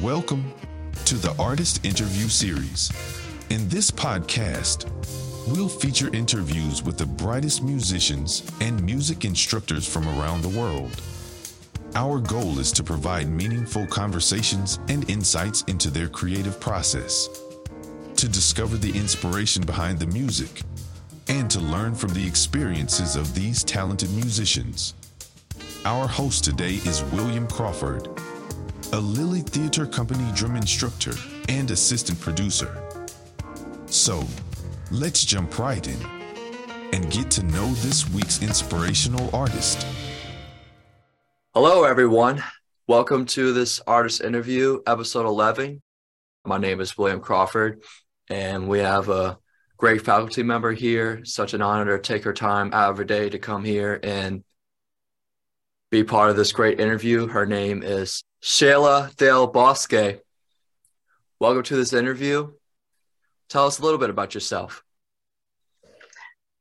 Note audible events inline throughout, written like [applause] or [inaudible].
Welcome to the Artist Interview Series. In this podcast, we'll feature interviews with the brightest musicians and music instructors from around the world. Our goal is to provide meaningful conversations and insights into their creative process, to discover the inspiration behind the music, and to learn from the experiences of these talented musicians. Our host today is William Crawford, a Lilly Theater Company drum instructor and assistant producer. So, let's jump right in and get to know this week's inspirational artist. Hello, everyone. Welcome to this artist interview, episode 11. My name is William Crawford, and we have a great faculty member here. Such an honor to take her time out of her day to come here and be part of this great interview. Her name is Sheila Del Bosque. Welcome to this interview. Tell us a little bit about yourself.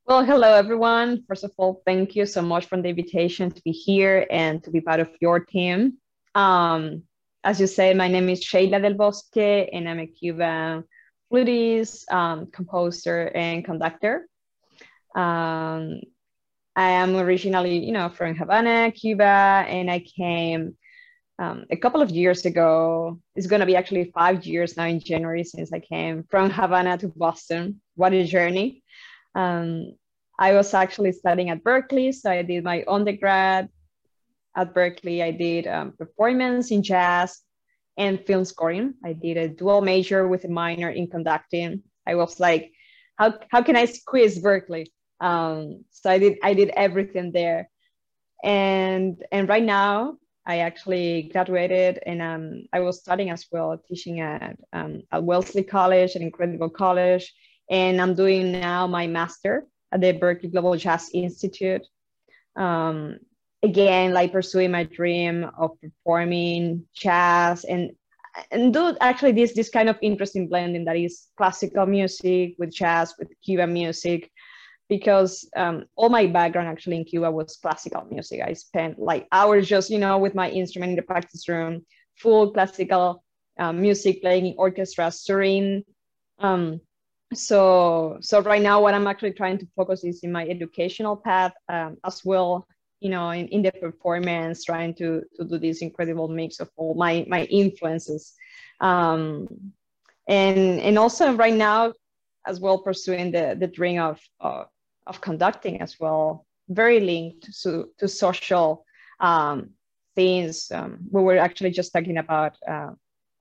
Well, hello, everyone. First of all, thank you so much for the invitation to be here and to be part of your team. Um, as you say, my name is Sheila Del Bosque, and I'm a Cuban flutist, um, composer, and conductor. Um, I am originally, you know, from Havana, Cuba, and I came um, a couple of years ago. It's going to be actually five years now in January since I came from Havana to Boston. What a journey! Um, I was actually studying at Berklee, so I did my undergrad at Berklee. I did um, performance in jazz and film scoring. I did a dual major with a minor in conducting. I was like, how, how can I squeeze Berklee? Um, so I did I did everything there, and and right now I actually graduated and um, I was studying as well, teaching at, um, at Wellesley College, an incredible college. And I'm doing now my master at the Berklee Global Jazz Institute. Um, again, like pursuing my dream of performing jazz and and do actually this this kind of interesting blending that is classical music with jazz with Cuban music because um, all my background actually in Cuba was classical music. I spent like hours just, you know, with my instrument in the practice room, full classical um, music playing in orchestras, touring. Um, so, so right now, what I'm actually trying to focus is in my educational path um, as well. You know, in, in the performance, trying to to do this incredible mix of all my my influences, um, and and also right now as well pursuing the the dream of of conducting as well, very linked to, to social um, things. Um, we were actually just talking about uh,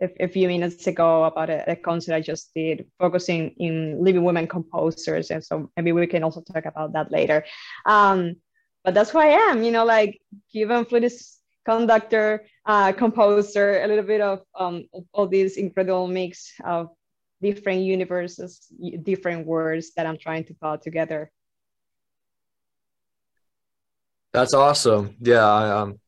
a, a, few minutes ago about a, a, concert I just did focusing in living women composers. And so maybe we can also talk about that later. Um, but that's who I am, you know, like Cuban flutist conductor, uh, composer, a little bit of um, all these incredible mix of different universes, different words that I'm trying to put together. That's awesome. Yeah, I um,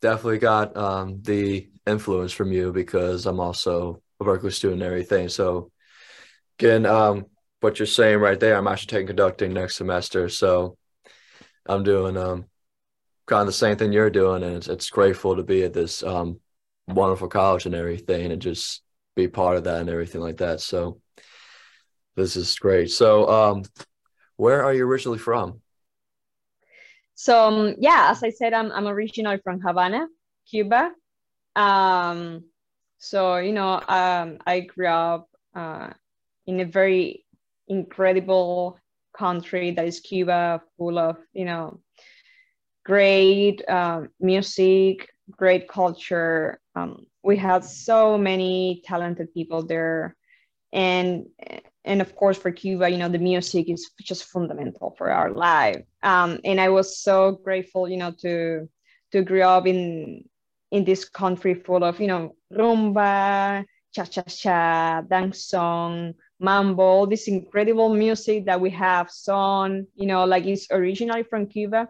definitely got um, the influence from you because I'm also a Berklee student and everything. So, again, um, what you're saying right there, I'm actually taking conducting next semester. So, I'm doing um, kind of the same thing you're doing, and it's, it's grateful to be at this um, wonderful college and everything, and just be part of that and everything like that. So, this is great. So, um, where are you originally from? So um, yeah, as I said, I'm, I'm originally from Havana, Cuba. Um, so, you know, um, I grew up uh, in a very incredible country that is Cuba, full of, you know, great uh, music, great culture. Um, we had so many talented people there. And and of course for cuba you know the music is just fundamental for our life. Um, and i was so grateful you know to to grow up in in this country full of you know rumba cha-cha-cha dance song mambo all this incredible music that we have son you know like it's originally from cuba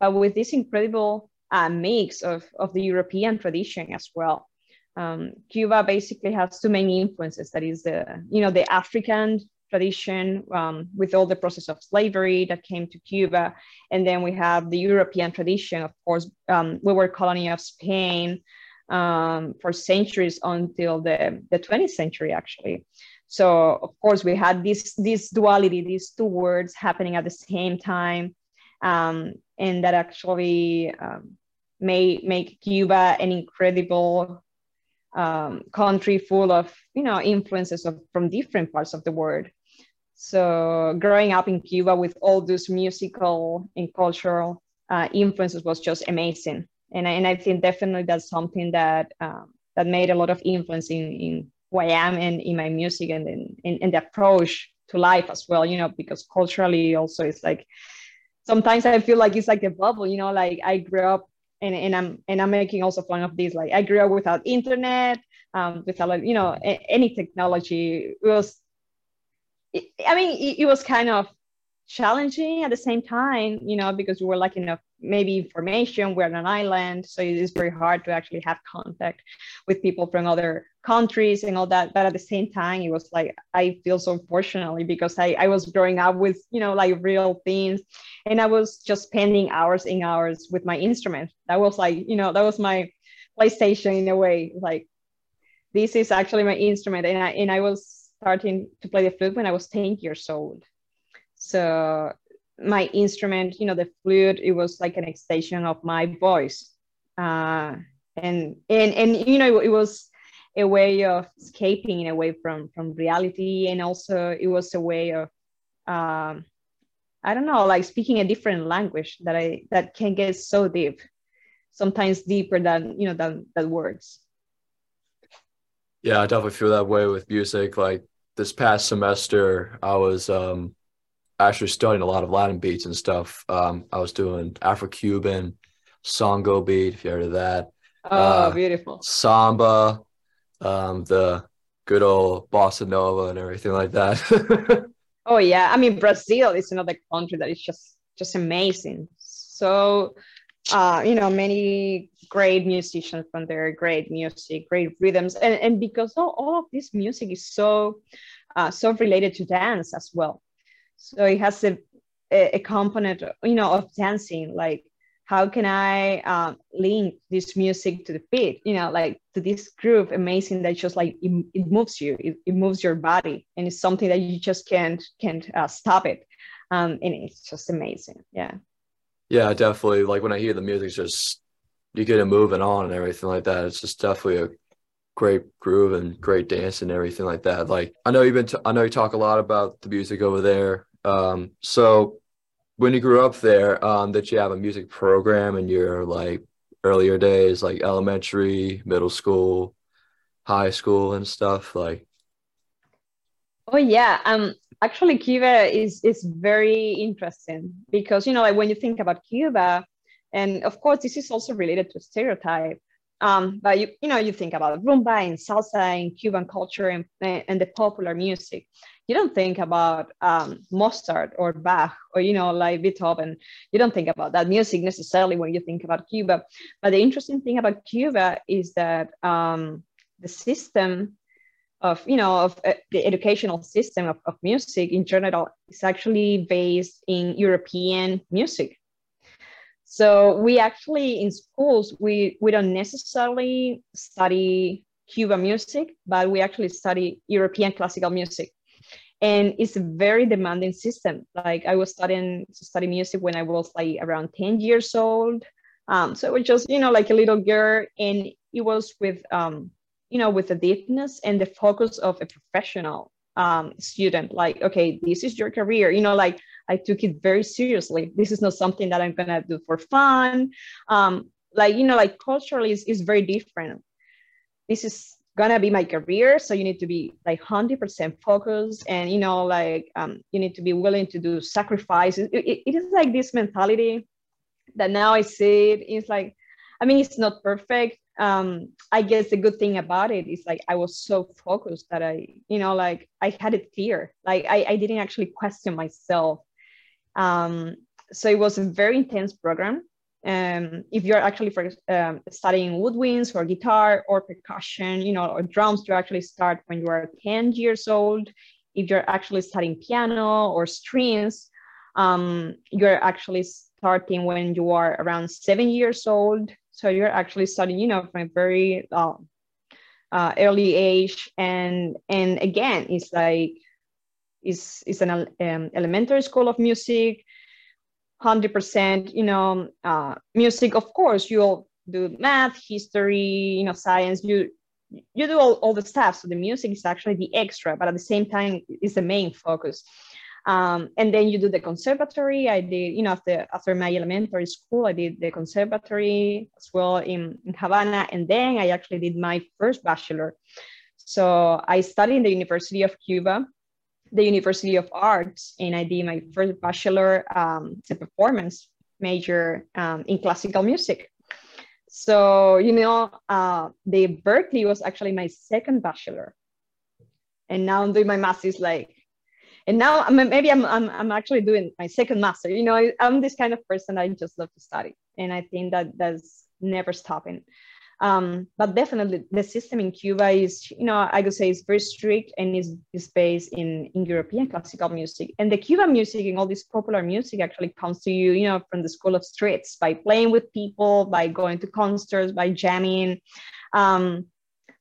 but with this incredible uh, mix of, of the european tradition as well um, Cuba basically has too many influences. That is the, you know, the African tradition um, with all the process of slavery that came to Cuba. And then we have the European tradition, of course, um, we were colony of Spain. um, for centuries until the, the 20th century, actually. So of course we had this this duality, these two words happening at the same time, um, and that actually um, may make Cuba an incredible um, country full of you know influences of, from different parts of the world. So growing up in Cuba with all those musical and cultural uh, influences was just amazing, and I, and I think definitely that's something that um, that made a lot of influence in, in who I am and in my music and in, in, in the approach to life as well, you know, because culturally also it's like sometimes I feel like it's like a bubble, you know, like I grew up and, and I'm and I'm making also fun of this. Like I grew up without internet, um, without you know any technology. It was, I mean, it, it was kind of challenging at the same time, you know, because we were lacking enough maybe information. We're on an island, so it is very hard to actually have contact with people from other countries and all that. But at the same time, it was like I feel so fortunately because I, I was growing up with, you know, like real things. And I was just spending hours and hours with my instrument. That was like, you know, that was my PlayStation in a way. Like this is actually my instrument. And I and I was starting to play the flute when I was 10 years old. So my instrument, you know, the flute, it was like an extension of my voice. Uh, and and and you know, it was a way of escaping away from from reality, and also it was a way of um, I don't know, like speaking a different language that I that can get so deep, sometimes deeper than you know than than words. Yeah, I definitely feel that way with music. Like this past semester, I was um actually studying a lot of Latin beats and stuff. Um, I was doing Afro-Cuban, Songo beat, if you heard of that. Oh, uh, beautiful. Samba, um, the good old bossa nova and everything like that. [laughs] oh yeah, I mean Brazil is another country that is just just amazing. So, uh, you know, many great musicians from there, great music, great rhythms, and and because all, all of this music is so uh, so related to dance as well so it has a, a component you know of dancing like how can i um, link this music to the beat? You know like to this groove amazing that just like it, it moves you it, it, moves your body and it's something that you just can't can't uh, stop it. Um, and it's just amazing. Yeah. Yeah definitely. Like when i hear the music just you get it moving on and everything like that. It's just definitely a great groove and great dance and everything like that. Like I know you've been, t- I know you talk a lot about the music over there. Um, so when you grew up there, um, did you have a music program in your like earlier days, like elementary, middle school, high school, and stuff? Like, oh yeah, um, actually, Cuba is is very interesting because you know, like when you think about Cuba, and of course, this is also related to stereotype um, but you, you know, you think about rumba and salsa and Cuban culture and, and the popular music. You don't think about um, Mozart or Bach or, you know, like Beethoven. You don't think about that music necessarily when you think about Cuba. But the interesting thing about Cuba is that um, the system of, you know, of uh, the educational system of, of music in general is actually based in European music so we actually in schools we we don't necessarily study Cuban music, but we actually study European classical music. And it's a very demanding system. Like I was studying study music when I was like around 10 years old. Um, so it was just, you know, like a little girl. And it was with um, you know, with the deepness and the focus of a professional um, student. Like, okay, this is your career. You know, like I took it very seriously. This is not something that I'm gonna do for fun. Um, like you know, like culturally is, is very different. This is gonna be my career, so you need to be like hundred percent focused, and you know, like um, you need to be willing to do sacrifices. It, it, it is like this mentality that now I see it. It's like, I mean, it's not perfect. Um, I guess the good thing about it is like I was so focused that I, you know, like I had it clear. Like I, I didn't actually question myself um, so it was a very intense program. Um, if you're actually for um, studying woodwinds or guitar or percussion, you know, or drums, you actually start when you are 10 years old. If you're actually studying piano or strings, um, you're actually starting when you are around seven years old. So you're actually studying, you know, from a very uh, uh, early age, and and again, it's like it's it's an um, elementary school of music, hundred percent, you know, uh, music. Of course, you'll do math, history, you know, science. You you do all, all the stuff. So the music is actually the extra, but at the same time, is the main focus. Um, and then you do the conservatory. I did, you know, after after my elementary school, I did the conservatory as well in, in Havana, and then I actually did my first bachelor. So I studied in the University of Cuba, the University of Arts, and I did my first bachelor um, performance major um, in classical music. So you know, uh, the Berklee was actually my second bachelor, and now I'm doing my master's like and now I'm, maybe I'm, I'm, I'm actually doing my second master. You know i'm this kind of person i just love to study. And i think that that's never stopping um, but definitely the system in cuba is you know i could say it's very strict and is, is based in, in european classical music. And the cuban music and all this popular music actually comes to you you know from the school of streets by playing with people by going to concerts by jamming. Um,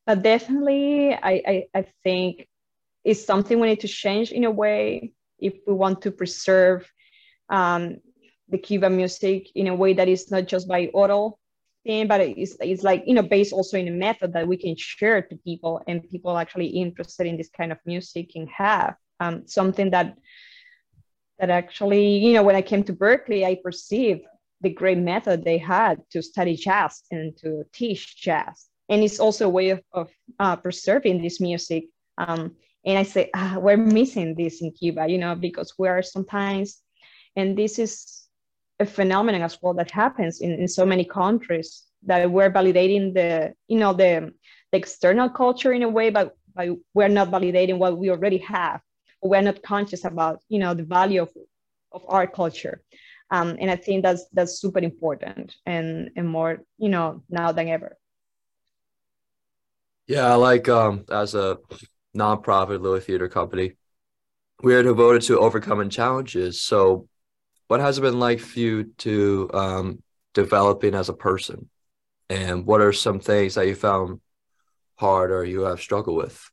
but definitely I, I, I think is something we need to change in a way if we want to preserve um, the Cuban music in a way that is not just by oral thing, but it's, it's like, you know, based also in a method that we can share to people and people actually interested in this kind of music can have um, something that, that actually, you know, when I came to Berklee, I perceived the great method they had to study jazz and to teach jazz. And it's also a way of, of uh, preserving this music um, and i say ah, we're missing this in cuba you know because we're sometimes and this is a phenomenon as well that happens in, in so many countries that we're validating the you know the, the external culture in a way but, but we're not validating what we already have we're not conscious about you know the value of, of our culture um, and i think that's that's super important and and more you know now than ever yeah I like um as a nonprofit Lilly Theater Company. We are devoted to overcoming challenges. So, what has it been like for you to um, developing as a person? And what are some things that you found hard or you have struggled with?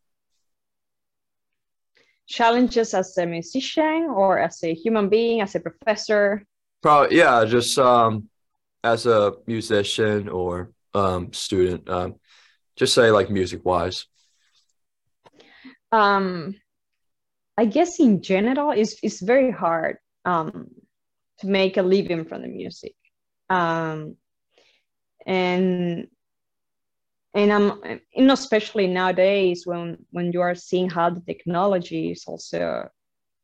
Challenges as a musician or as a human being, as a professor? Probably, yeah, just um, as a musician or um, student. Um, just say like music wise um, I guess in general, it's, it's very hard um, to make a living from the music. Um, and and I'm know especially nowadays when when you are seeing how the technology is also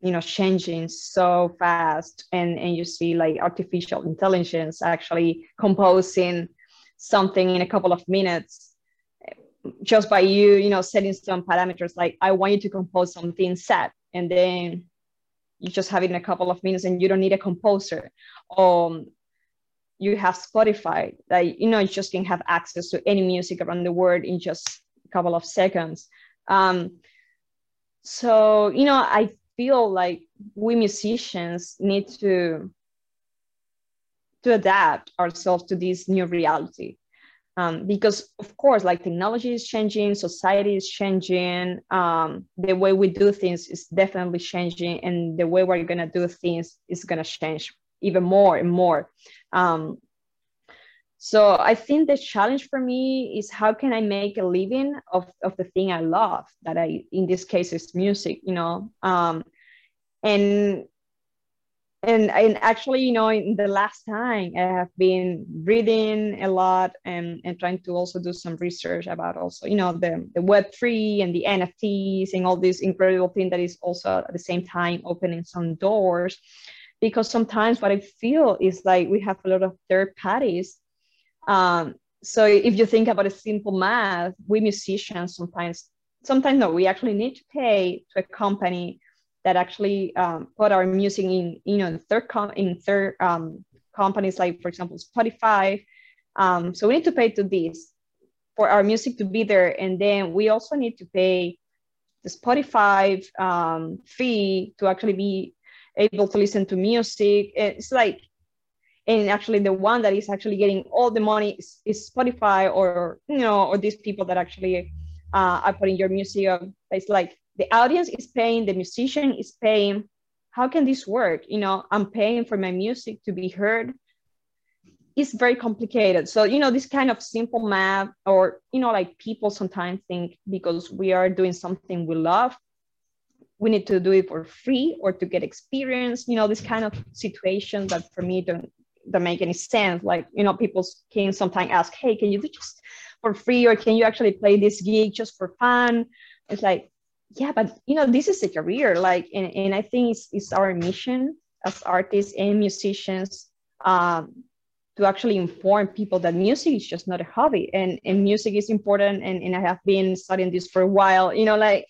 you know changing so fast and and you see like artificial intelligence actually composing something in a couple of minutes just by you, you know, setting some parameters like I want you to compose something sad, and then you just have it in a couple of minutes, and you don't need a composer. Um, you have Spotify that you know you just can have access to any music around the world in just a couple of seconds. Um, so you know, I feel like we musicians need to to adapt ourselves to this new reality um, because of course like technology is changing society is changing um, the way we do things is definitely changing and the way we're going to do things is going to change even more and more. Um, so i think the challenge for me is how can i make a living of, of the thing i love that i in this case is music you know? Um, and and and actually you know in the last time i have been reading a lot and and trying to also do some research about also you know the, the web3 and the nfts and all this incredible thing that is also at the same time opening some doors. Because sometimes what i feel is like we have a lot of third parties. Um, so if you think about a simple math we musicians sometimes sometimes no we actually need to pay to a company that actually um, put our music in you know third com- in third um, companies like for example Spotify. Um, so we need to pay to this for our music to be there, and then we also need to pay the Spotify um, fee to actually be able to listen to music. It's like and actually the one that is actually getting all the money is, is spotify or you know or these people that actually uh, are putting your music it's like the audience is paying the musician is paying. How can this work? You know i'm paying for my music to be heard. It's very complicated. So you know this kind of simple math or you know like people sometimes think because we are doing something we love we need to do it for free or to get experience you know this kind of situation that for me don't don't make any sense. Like you know people can sometimes ask hey can you do just for free or can you actually play this gig just for fun? It's like yeah but you know this is a career like and, and i think it's, it's our mission as artists and musicians um, to actually inform people that music is just not a hobby and, and music is important and, and i have been studying this for a while you know like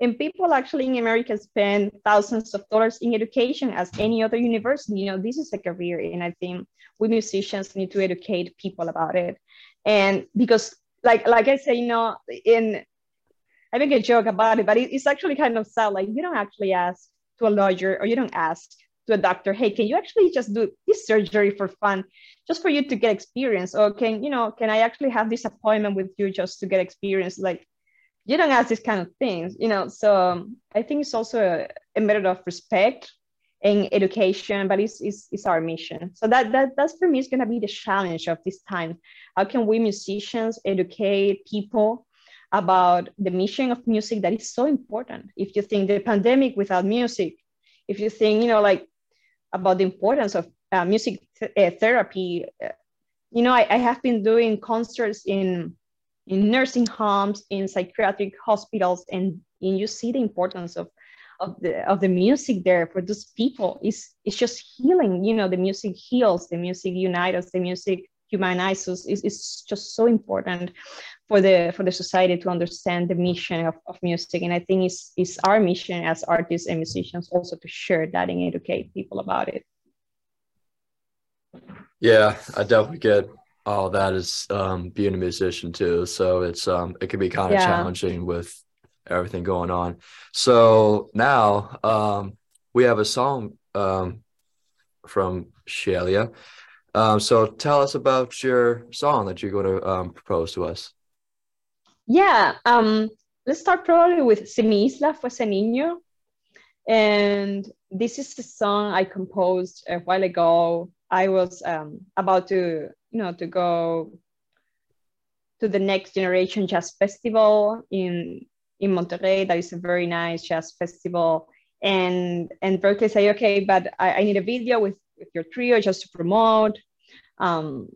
and people actually in america spend thousands of dollars in education as any other university you know this is a career and i think we musicians need to educate people about it. And because like like i say you know in i make a joke about it but it's actually kind of sad like you don't actually ask to a lawyer or you don't ask to a doctor hey can you actually just do this surgery for fun just for you to get experience? Or can you know can i actually have this appointment with you just to get experience? Like you don't ask these kind of things you know? So um, i think it's also a, a matter of respect and education but it's, it's, it's our mission. So that, that that's for me is going to be the challenge of this time. How can we musicians educate people about the mission of music that is so important if you think the pandemic without music if you think you know like about the importance of uh, music th- uh, therapy uh, you know I, I have been doing concerts in in nursing homes, in psychiatric hospitals, and, and you see the importance of of the of the music there for those people. It's it's just healing. You know, the music heals, the music unites the music humanizes us. It's, it's just so important for the for the society to understand the mission of, of music. And I think it's it's our mission as artists and musicians also to share that and educate people about it. Yeah, I definitely get all that is um, being a musician too. So it's um, it can be kind of yeah. challenging with everything going on. So now um, we have a song um, from Sheila. Um, so tell us about your song that you're going to um, propose to us. Yeah, um, let's start probably with Si mi isla fuese niño. And this is a song I composed a while ago. I was um, about to you know to go to the next generation jazz festival in in monterey that is a very nice jazz festival and and berklee say okay but i, I need a video with with your trio just to promote um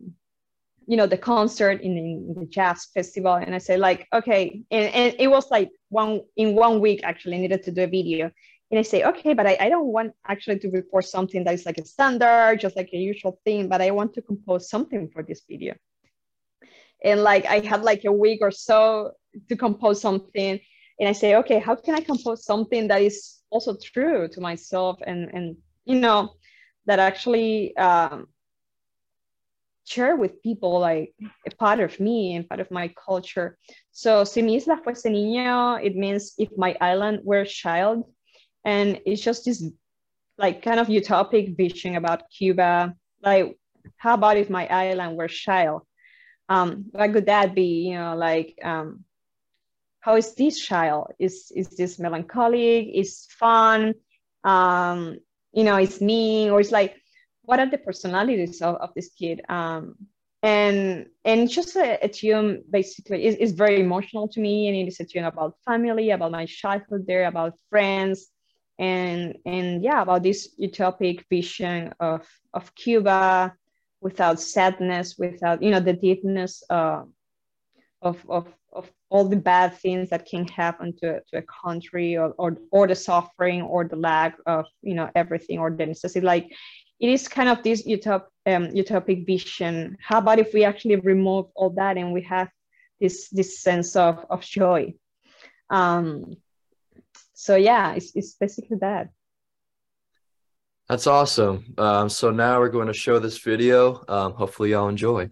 you know the concert in, in the jazz festival and i say like okay and, and it was like one in one week actually I needed to do a video and I say, okay, but I, I don't want actually to record something that is like a standard, just like a usual thing, but I want to compose something for this video. And like I had like a week or so to compose something. And I say, okay, how can I compose something that is also true to myself and and you know that actually um, share with people like a part of me and part of my culture. So si mi isla fuese niño, it means if my island were a child and it's just this like kind of utopic vision about Cuba. Like, how about if my island were a child? Um, what could that be? You know, like um, how is this child? Is is this melancholic? Is fun? Um, you know, it's mean, or it's like, what are the personalities of, of this kid? Um, and and just a, a tune basically is, is very emotional to me and it is a tune about family about my childhood there about friends and and yeah about this utopic vision of of cuba without sadness without you know the deepness uh, of of all the bad things that can happen to, to a country or, or or the suffering or the lack of you know everything or the necessity. Like it is kind of this utop, um, utopic vision. How about if we actually remove all that and we have this this sense of, of joy? Um, so yeah it's, it's basically that. That's awesome. Um, so now we're going to show this video. Um, hopefully y'all enjoy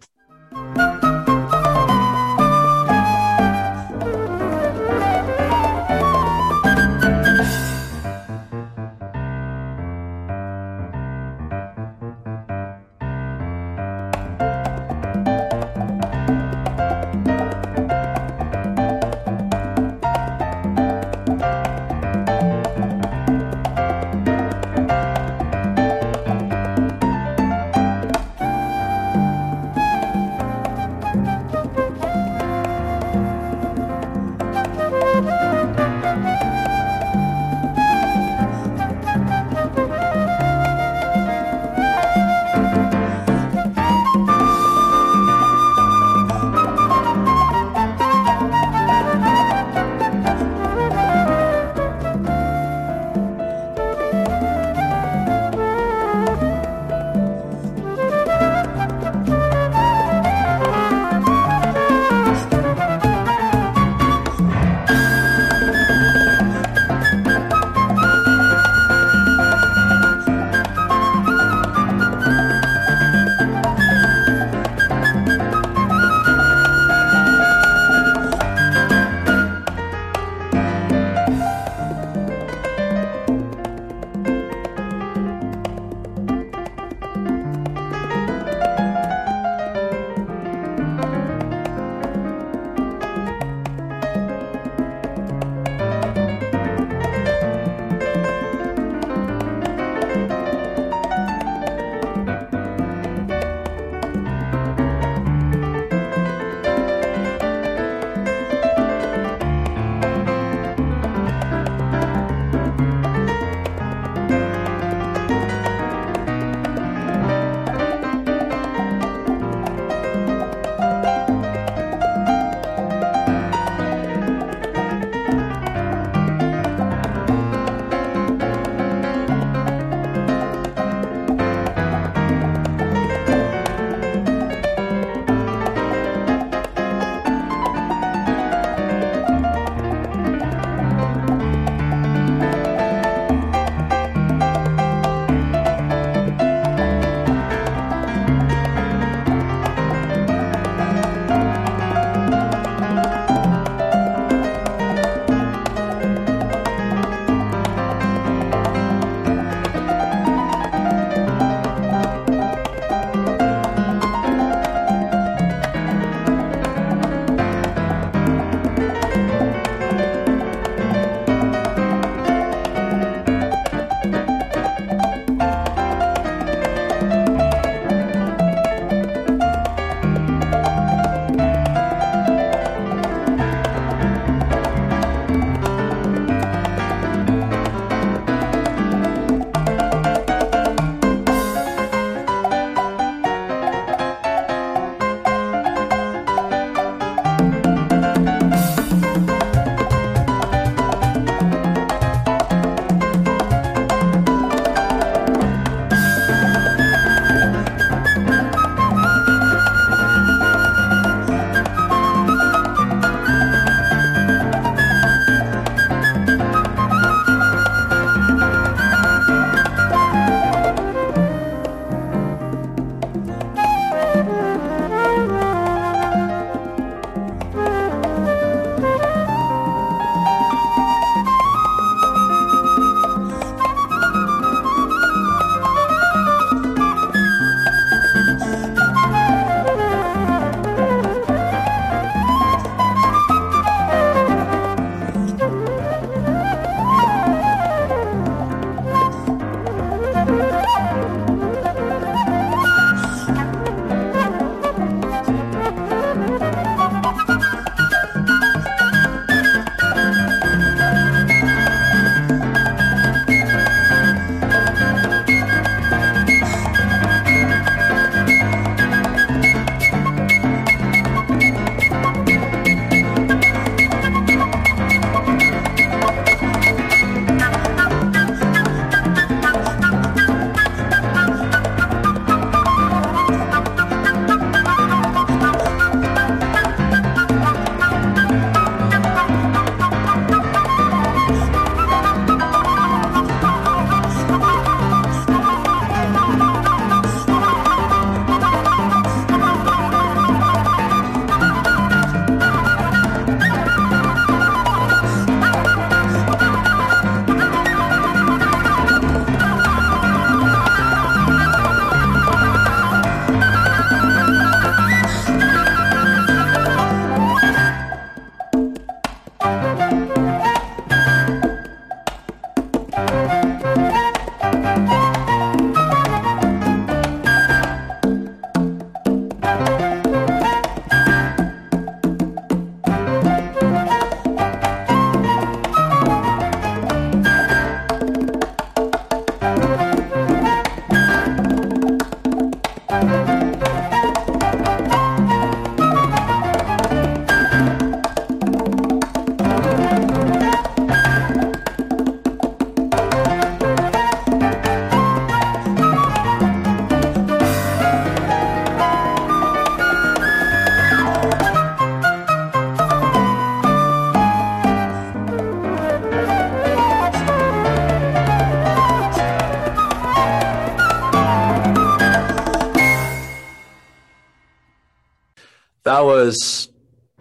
was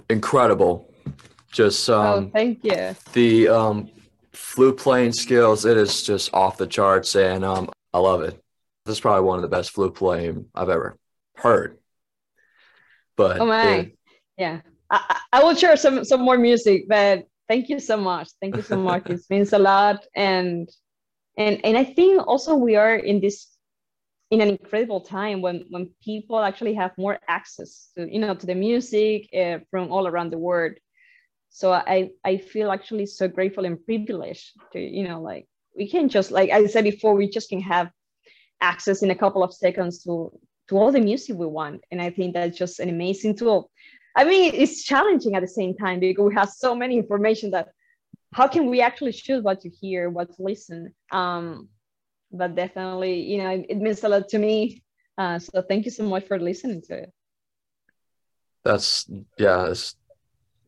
incredible. Just oh, um, thank you. the um, flute playing skills. It is just off the charts, and um, I love it. This is probably one of the best flute playing I've ever heard. But Oh my, it- yeah. I, I I will share some some more music, but thank you so much. Thank you so much. it [laughs] means a lot, and and and I think also we are in this in an incredible time when when people actually have more access to you know to the music uh, from all around the world. So I I feel actually so grateful and privileged to you know like we can just like I said before we just can have access in a couple of seconds to to all the music we want, and I think that's just an amazing tool. I mean, it's challenging at the same time because we have so many information that how can we actually choose what to hear, what to listen? Um, but definitely, you know, it, it means a lot to me. Uh, so thank you so much for listening to it. that's yeah, it's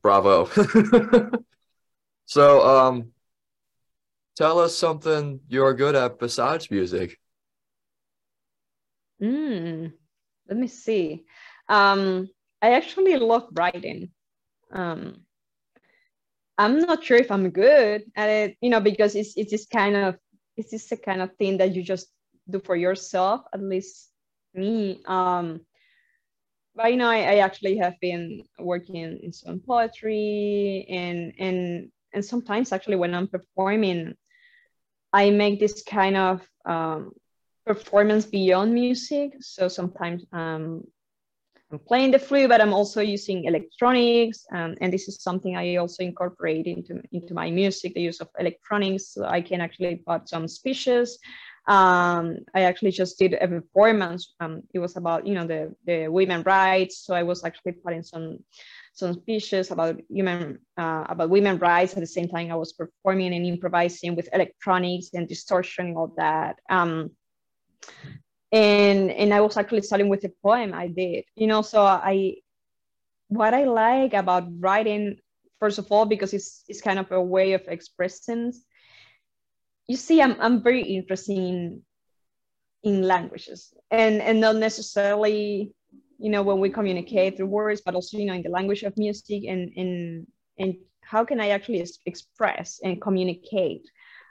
bravo. [laughs] so um, tell us something you're good at besides music. Mm, let me see. Um, I actually love writing. Um, I'm not sure if I'm good at it, you know, because it's it's this kind of it's just the kind of thing that you just do for yourself, at least me. Um, you know, I, I actually have been working in some poetry and and and sometimes actually when I'm performing, I make this kind of um, performance beyond music. So sometimes um, I'm playing the flute, but I'm also using electronics, um, and this is something I also incorporate into into my music, the use of electronics. So I can actually put some speeches. Um, I actually just did a performance. Um, it was about you know the the women rights, so I was actually putting some some speeches about human uh, about women rights. At the same time, I was performing and improvising with electronics and distortion and all that. Um, and and I was actually starting with a poem I did, you know. So I, what I like about writing, first of all, because it's it's kind of a way of expressing. You see, I'm I'm very interested in in languages, and and not necessarily, you know, when we communicate through words, but also you know in the language of music and and and how can I actually express and communicate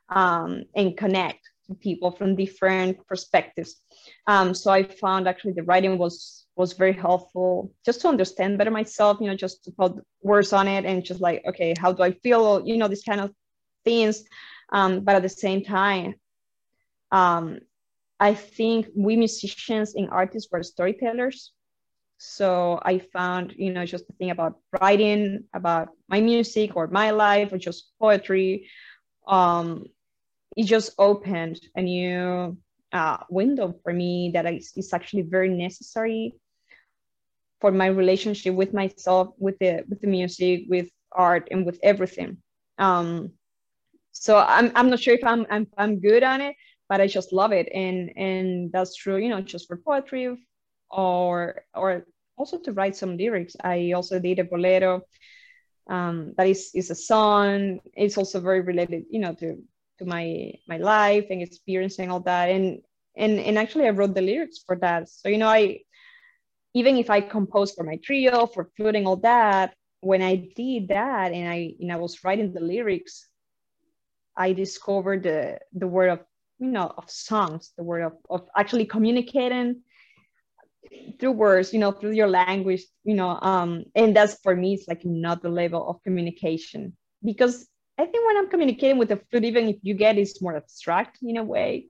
um, and connect to people from different perspectives. Um, so I found actually the writing was was very helpful just to understand better myself, you know, just to put words on it and just like, okay, how do I feel? You know, these kind of things. Um, but at the same time, um, I think we musicians and artists were storytellers. So I found, you know, just the thing about writing, about my music or my life or just poetry, um, it just opened a new uh, window for me that is, is actually very necessary for my relationship with myself, with the with the music, with art, and with everything. Um, so I'm I'm not sure if I'm I'm I'm good on it, but I just love it, and and that's true. You know, just for poetry, or or also to write some lyrics. I also did a bolero. Um, that is is a song. It's also very related, you know, to to my my life and experiencing all that. And and and actually i wrote the lyrics for that. So you know i even if i composed for my trio for flute and all that when i did that and i and i was writing the lyrics i discovered the the word of you know of songs the word of, of actually communicating through words you know through your language you know um and that's for me it's like another level of communication. Because I think when I'm communicating with the flute, even if you get it's more abstract in a way,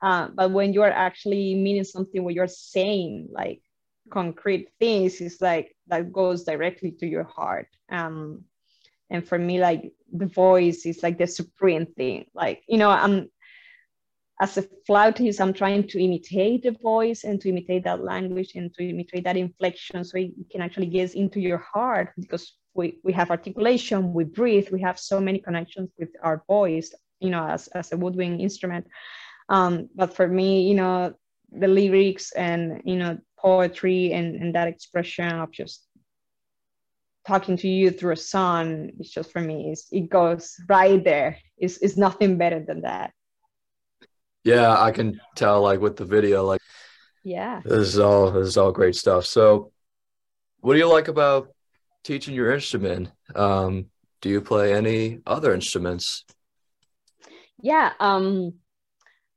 uh, but when you're actually meaning something, what you're saying like concrete things, is like that goes directly to your heart. Um, and for me, like the voice is like the supreme thing. Like you know, I'm as a flautist, I'm trying to imitate the voice and to imitate that language and to imitate that inflection, so it can actually get into your heart because we, we have articulation, we breathe, we have so many connections with our voice, you know, as, as a woodwind instrument. Um, but for me, you know, the lyrics and, you know, poetry and, and that expression of just talking to you through a song, it's just for me, it's, it goes right there. It's, it's nothing better than that. Yeah, I can tell like with the video, like Yeah. this is all this is all great stuff. So what do you like about teaching your instrument? Um, do you play any other instruments? Yeah, um,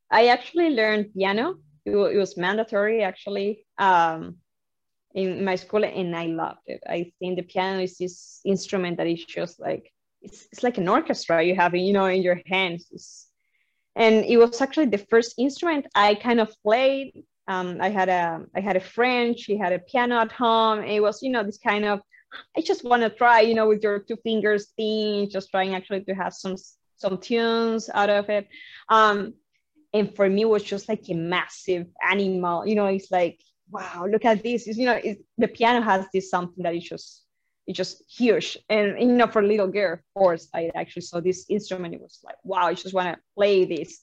I actually learned piano. It, it was mandatory actually um, in my school, and I loved it. I think the piano is this instrument that is just like it's, it's like an orchestra you have, you know, in your hands. It's, and it was actually the first instrument I kind of played. Um, I had a I had a friend. She had a piano at home. It was you know this kind of I just want to try you know with your two fingers thing, just trying actually to have some some tunes out of it. Um, and for me, it was just like a massive animal. You know, it's like wow, look at this. It's, you know, the piano has this something that is just it's just huge. And you know, for a little girl, of course, I actually saw this instrument. It was like, wow, I just want to play this.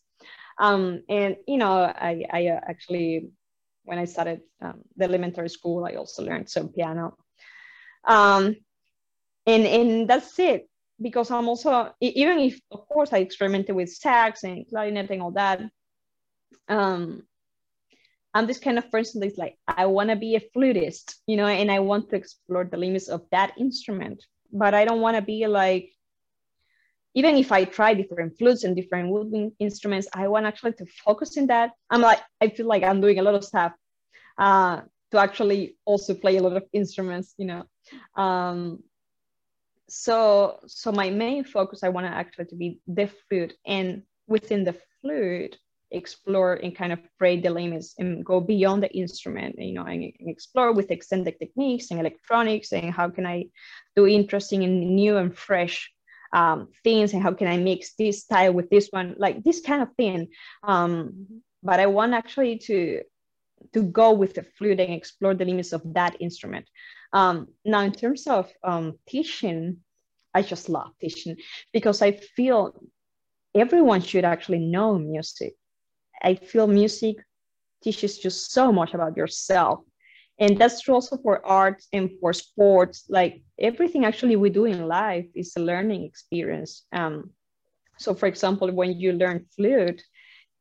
Um, and you know, I, I uh, actually, when I started um, the elementary school, I also learned some piano. Um, and and that's it because I'm also even if of course I experimented with sax and clarinet and all that. Um, I'm this kind of person that's like, I want to be a flutist, you know, and I want to explore the limits of that instrument. But I don't want to be like, even if I try different flutes and different woodwind instruments, I want actually to focus in that. I'm like, I feel like I'm doing a lot of stuff uh, to actually also play a lot of instruments, you know. Um, so, so my main focus, I want to actually to be the flute, and within the flute, explore and kind of break the limits and go beyond the instrument, you know, and, and, explore with extended techniques and electronics and how can I do interesting and new and fresh um, things and how can I mix this style with this one, like this kind of thing. Um, but I want actually to to go with the flute and explore the limits of that instrument. Um, now, in terms of um, teaching, I just love teaching because I feel everyone should actually know music I feel music teaches you so much about yourself. And that's true also for art and for sports. Like everything actually we do in life is a learning experience. Um, so, for example, when you learn flute,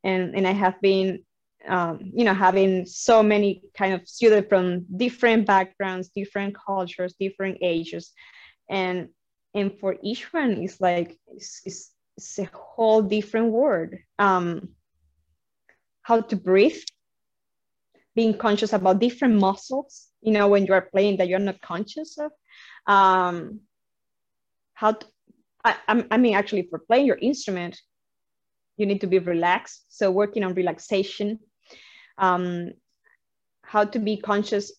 and, and I have been, um, you know, having so many kind of students from different backgrounds, different cultures, different ages, and and for each one, it's like it's, it's, it's a whole different world Um, how to breathe, being conscious about different muscles, you know, when you are playing that you're not conscious of. Um, how to, I, I mean, actually, for playing your instrument, you need to be relaxed. So, working on relaxation, um, how to be conscious,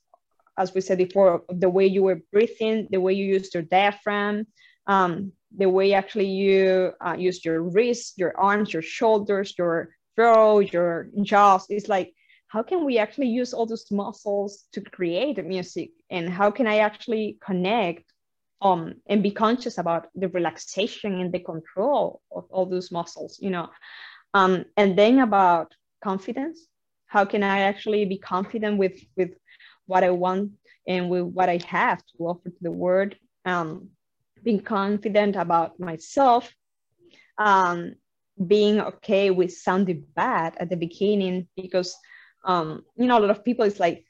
as we said before, the way you were breathing, the way you used your diaphragm, um, the way actually you uh, use your wrists, your arms, your shoulders, your throat, your jaws. It's like, how can we actually use all those muscles to create music? And how can I actually connect um, and be conscious about the relaxation and the control of all those muscles, you know? Um, and then about confidence. How can I actually be confident with, with what I want and with what I have to offer to the world? Um, being confident about myself, um, being okay with sounding bad at the beginning because um you know a lot of people is like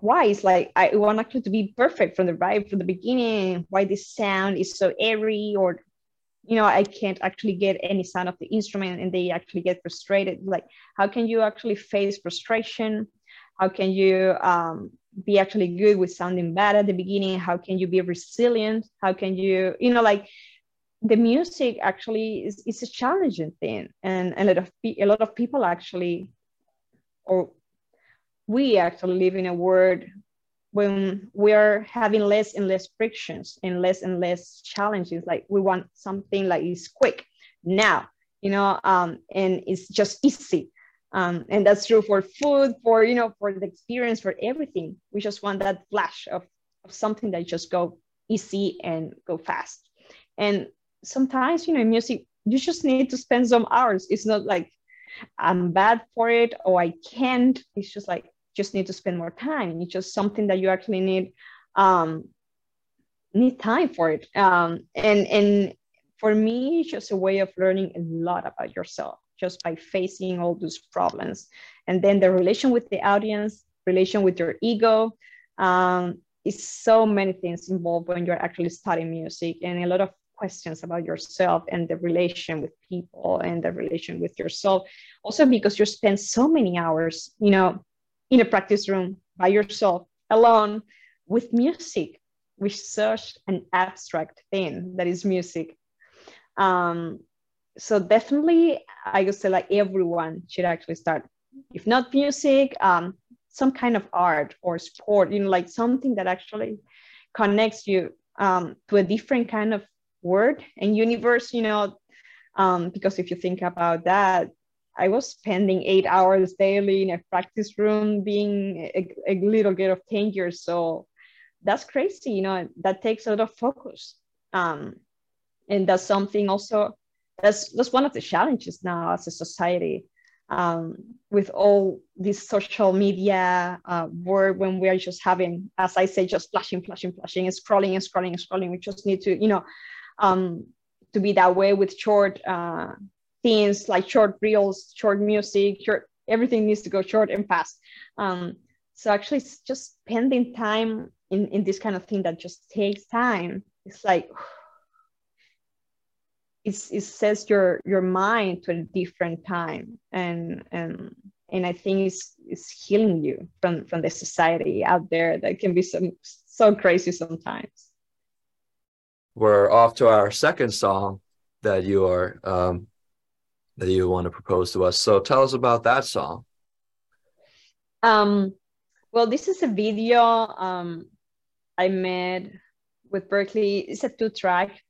why it's like i want actually to be perfect from the right from the beginning why this sound is so airy or you know i can't actually get any sound of the instrument and they actually get frustrated. Like how can you actually face frustration? How can you um, be actually good with sounding bad at the beginning? How can you be resilient? How can you you know like the music actually is, is a challenging thing. And a lot of a lot of people actually or we actually live in a world when we are having less and less frictions and less and less challenges like we want something like is quick. Now you know um, and it's just easy. Um, and that's true for food for you know for the experience for everything. We just want that flash of, of something that just go easy and go fast. And sometimes you know music you just need to spend some hours. It's not like i'm bad for it or i can't. It's just like just need to spend more time it's just something that you actually need um need time for it. Um and and for me it's just a way of learning a lot about yourself just by facing all those problems. And then the relation with the audience relation with your ego um it's so many things involved when you're actually studying music and a lot of questions about yourself and the relation with people and the relation with yourself. Also because you spend so many hours you know in a practice room by yourself alone with music with such an abstract thing that is music. Um, so definitely i would say like everyone should actually start if not music um, some kind of art or sport you know like something that actually connects you um, to a different kind of world and universe you know. Um, because if you think about that i was spending eight hours daily in a practice room being a, a little girl of 10 years so that's crazy you know that takes a lot of focus um, and that's something also that's that's one of the challenges now as a society um, with all this social media uh, world when we are just having, as I say, just flashing, flashing, flashing, and scrolling and scrolling and scrolling. We just need to, you know, um, to be that way with short uh, things like short reels, short music, short everything needs to go short and fast. Um, so actually, it's just spending time in in this kind of thing that just takes time. It's like [sighs] it's, it sets your your mind to a different time and and and I think it's, it's healing you from from the society out there that can be some so crazy sometimes we're off to our second song that you are um, that you want to propose to us. So tell us about that song. Um, well, this is a video um, I made with Berklee. It's a two-track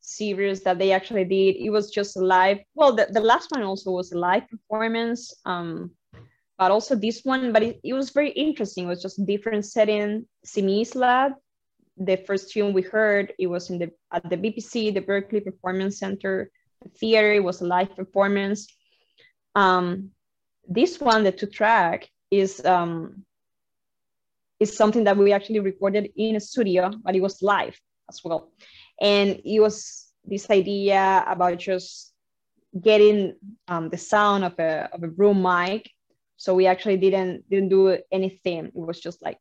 series that they actually did. It was just a live. Well, the, the last one also was a live performance, um, but also this one. But it, it was very interesting. It was just different setting. Simi Isla the first tune we heard, it was in the at the BPC, the Berklee Performance Center theater. It was a live performance. Um, this one, the two track, is um, is something that we actually recorded in a studio, but it was live as well. And it was this idea about just getting um, the sound of a of a room mic. So we actually didn't didn't do anything. It was just like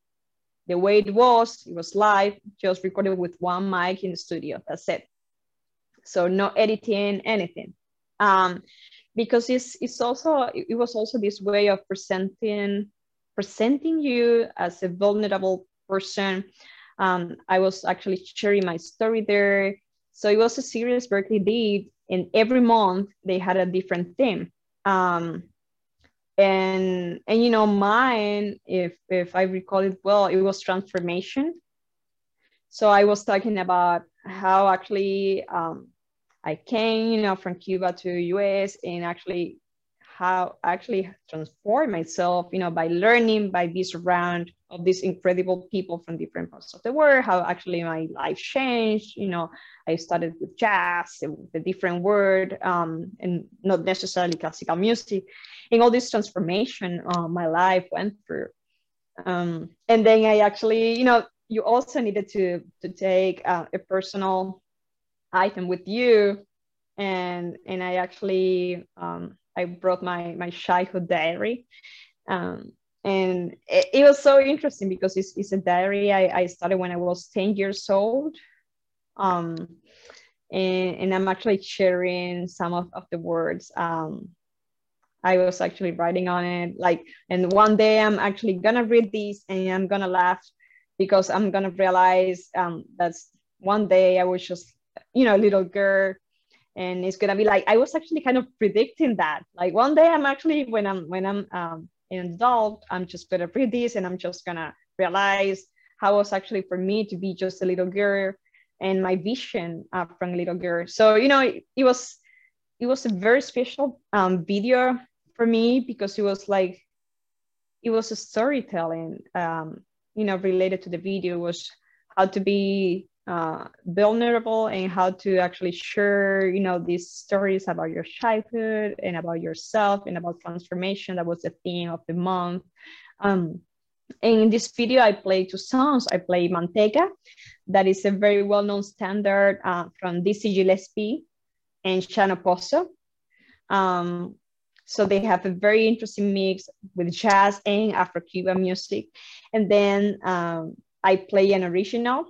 the way it was, it was live, just recorded with one mic in the studio. That's it. So no editing, anything. Um, because it's, it's also it was also this way of presenting presenting you as a vulnerable person. Um, I was actually sharing my story there. So it was a series Berklee did, and every month they had a different theme. Um, and and you know mine if if i recall it well it was transformation so i was talking about how actually um, i came you know from cuba to us and actually how actually transform myself you know by learning by being surrounded of these incredible people from different parts of the world how actually my life changed you know. I started with jazz the different word um, and not necessarily classical music. And all this transformation uh, my life went through. Um, and then i actually you know you also needed to to take uh, a personal item with you. And and i actually um, i brought my my childhood diary. Um, and it, it, was so interesting because it's, it's a diary I, I started when i was 10 years old. Um, and, and i'm actually sharing some of, of the words. Um, I was actually writing on it. Like, and one day I'm actually gonna read these and I'm gonna laugh because I'm gonna realize um, that's one day I was just, you know, little girl, and it's gonna be like I was actually kind of predicting that. Like one day I'm actually when I'm when I'm um, an adult, I'm just gonna read this and I'm just gonna realize how it was actually for me to be just a little girl and my vision uh, from little girl. So you know, it, it was it was a very special um, video for me because it was like it was a storytelling um, you know related to the video was how to be uh, vulnerable and how to actually share you know these stories about your childhood and about yourself and about transformation that was the theme of the month um, and in this video i play two songs i play manteca that is a very well-known standard uh, from Dizzy Gillespie and Chano Pozo. Um, so they have a very interesting mix with jazz and Afro-Cuban music. And then um, I play an original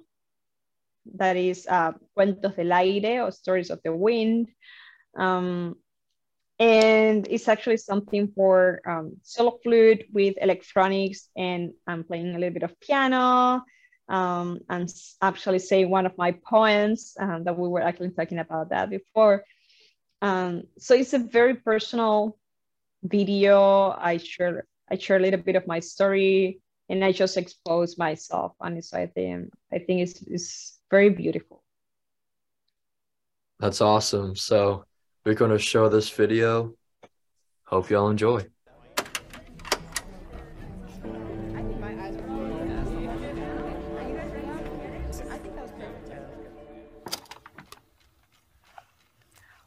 that is uh, Cuentos del Aire or Stories of the Wind. Um, and it's actually something for um, solo flute with electronics and I'm playing a little bit of piano. Um, and actually say one of my poems um, that we were actually talking about that before. Um, so it's a very personal video. I share I share a little bit of my story and I just expose myself. And so I think I think it's, it's very beautiful. That's awesome. So we're going to show this video. Hope y'all enjoy.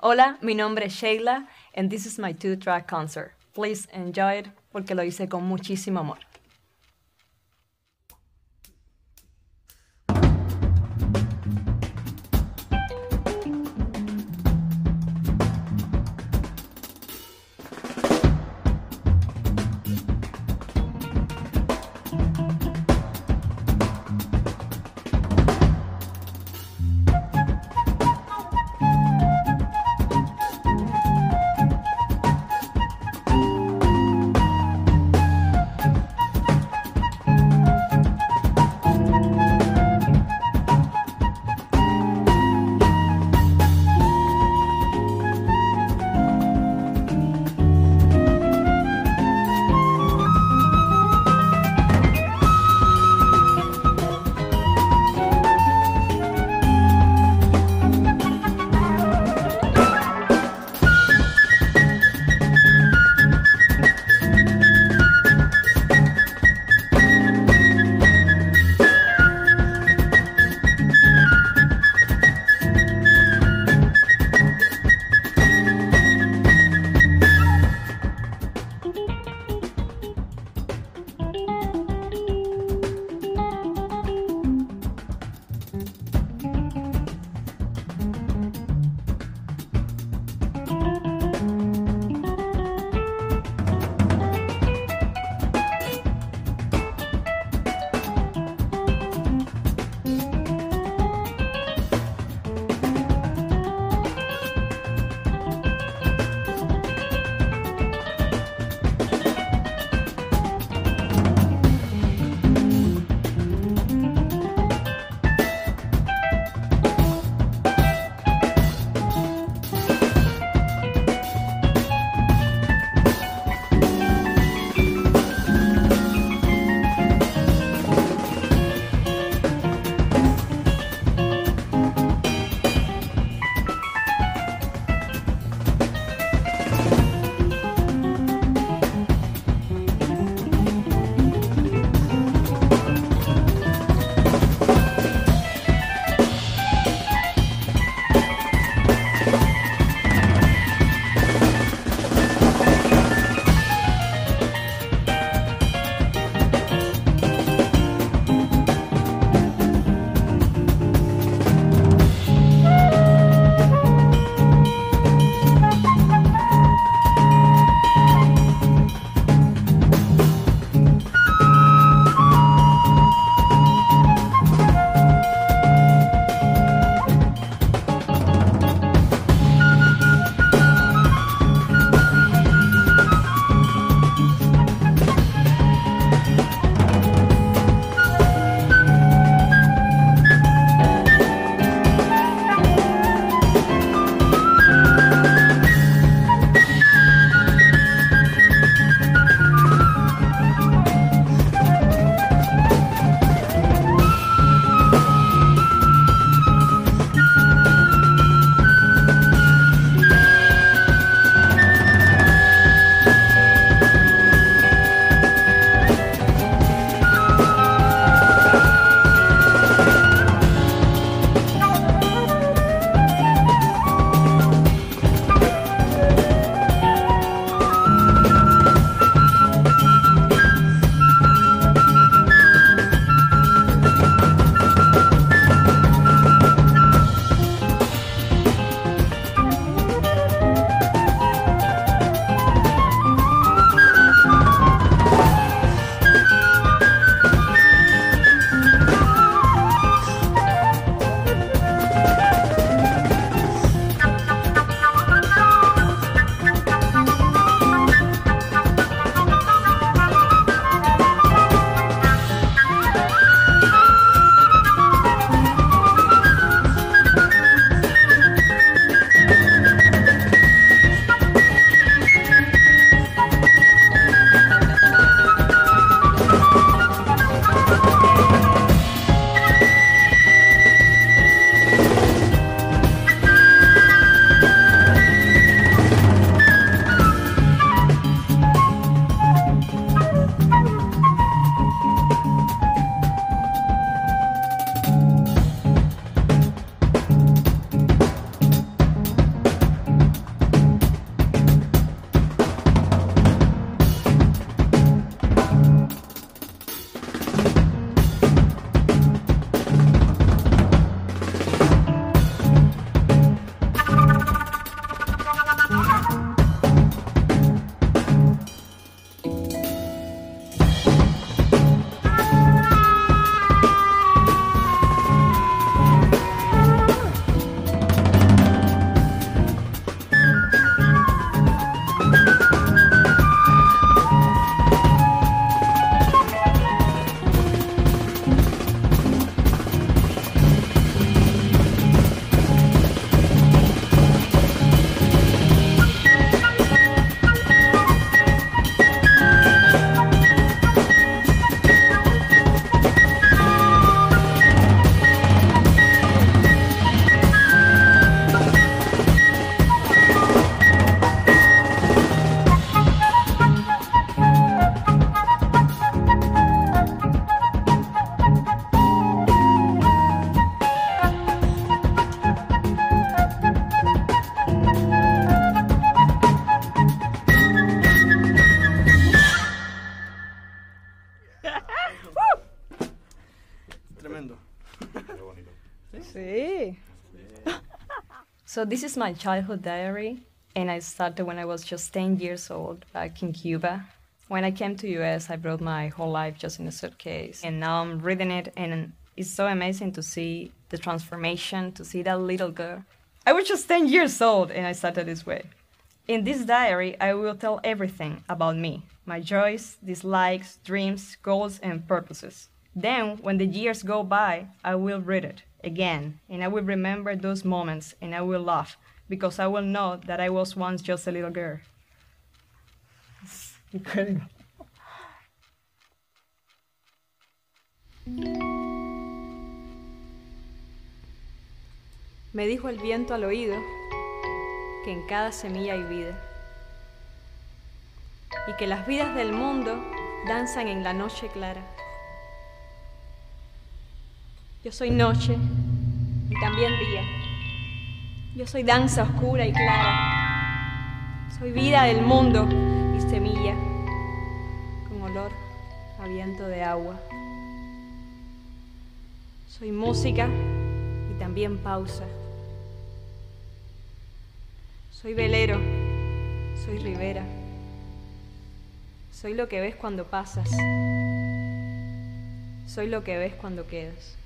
Hola, mi nombre es Sheila and this is my two-track concert. Please enjoy it porque lo hice con muchísimo amor. So this is my childhood diary, and I started when I was just 10 years old back in Cuba. When I came to US, I brought my whole life just in a suitcase, and now I'm reading it, and it's so amazing to see the transformation, to see that little girl. I was just 10 years old, and I started this way. In this diary, I will tell everything about me my joys, dislikes, dreams, goals, and purposes. Then, when the years go by, I will read it again, and I will remember those moments and I will laugh because I will know that I was once just a little girl. It's [laughs] incredible. Me dijo el viento al oído que en cada semilla hay vida y que las vidas del mundo danzan en la noche clara. Yo soy noche y también día. Yo soy danza oscura y clara. Soy vida del mundo y semilla con olor a viento de agua. Soy música y también pausa. Soy velero, soy ribera. Soy lo que ves cuando pasas. Soy lo que ves cuando quedas.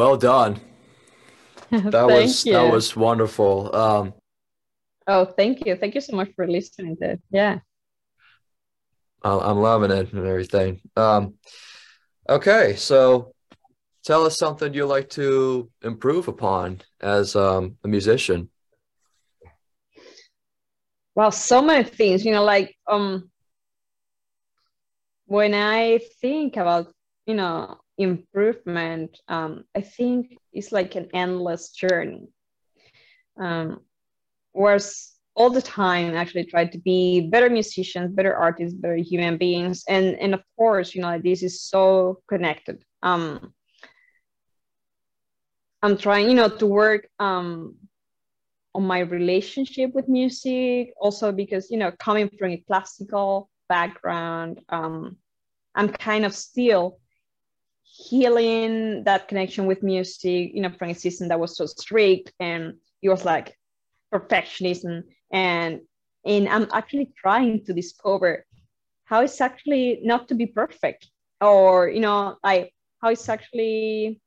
Well done. [laughs] That was you. that was wonderful. Um, Oh, thank you. Thank you so much for listening to it. Yeah. I'm loving it and everything. Um, okay, so tell us something you like to improve upon as um, a musician. Well, so many things, you know, like um, when I think about, you know, improvement, um, I think is like an endless journey. Um, whereas all the time actually try to be better musicians better artists better human beings and and of course you know this is so connected um i'm trying you know to work um on my relationship with music also because you know coming from a classical background um i'm kind of still healing that connection with music you know from a system that was so strict and it was like perfectionism. And and i'm actually trying to discover how it's actually not to be perfect or you know like how it's actually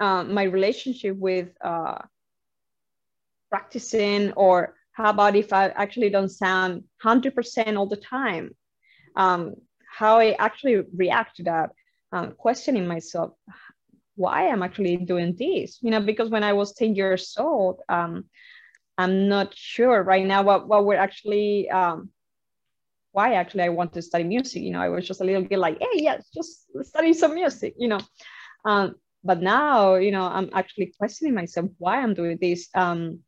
um, my relationship with uh, practicing or how about if i actually don't sound 100% all the time? Um, how i actually react to that um, questioning myself why i'm actually doing this you know because when i was 10 years old um, I'm not sure right now what, what we're actually um, why actually I want to study music. You know, I was just a little bit like, hey, yes, just study some music, you know. Um, but now, you know, I'm actually questioning myself why I'm doing this. Um,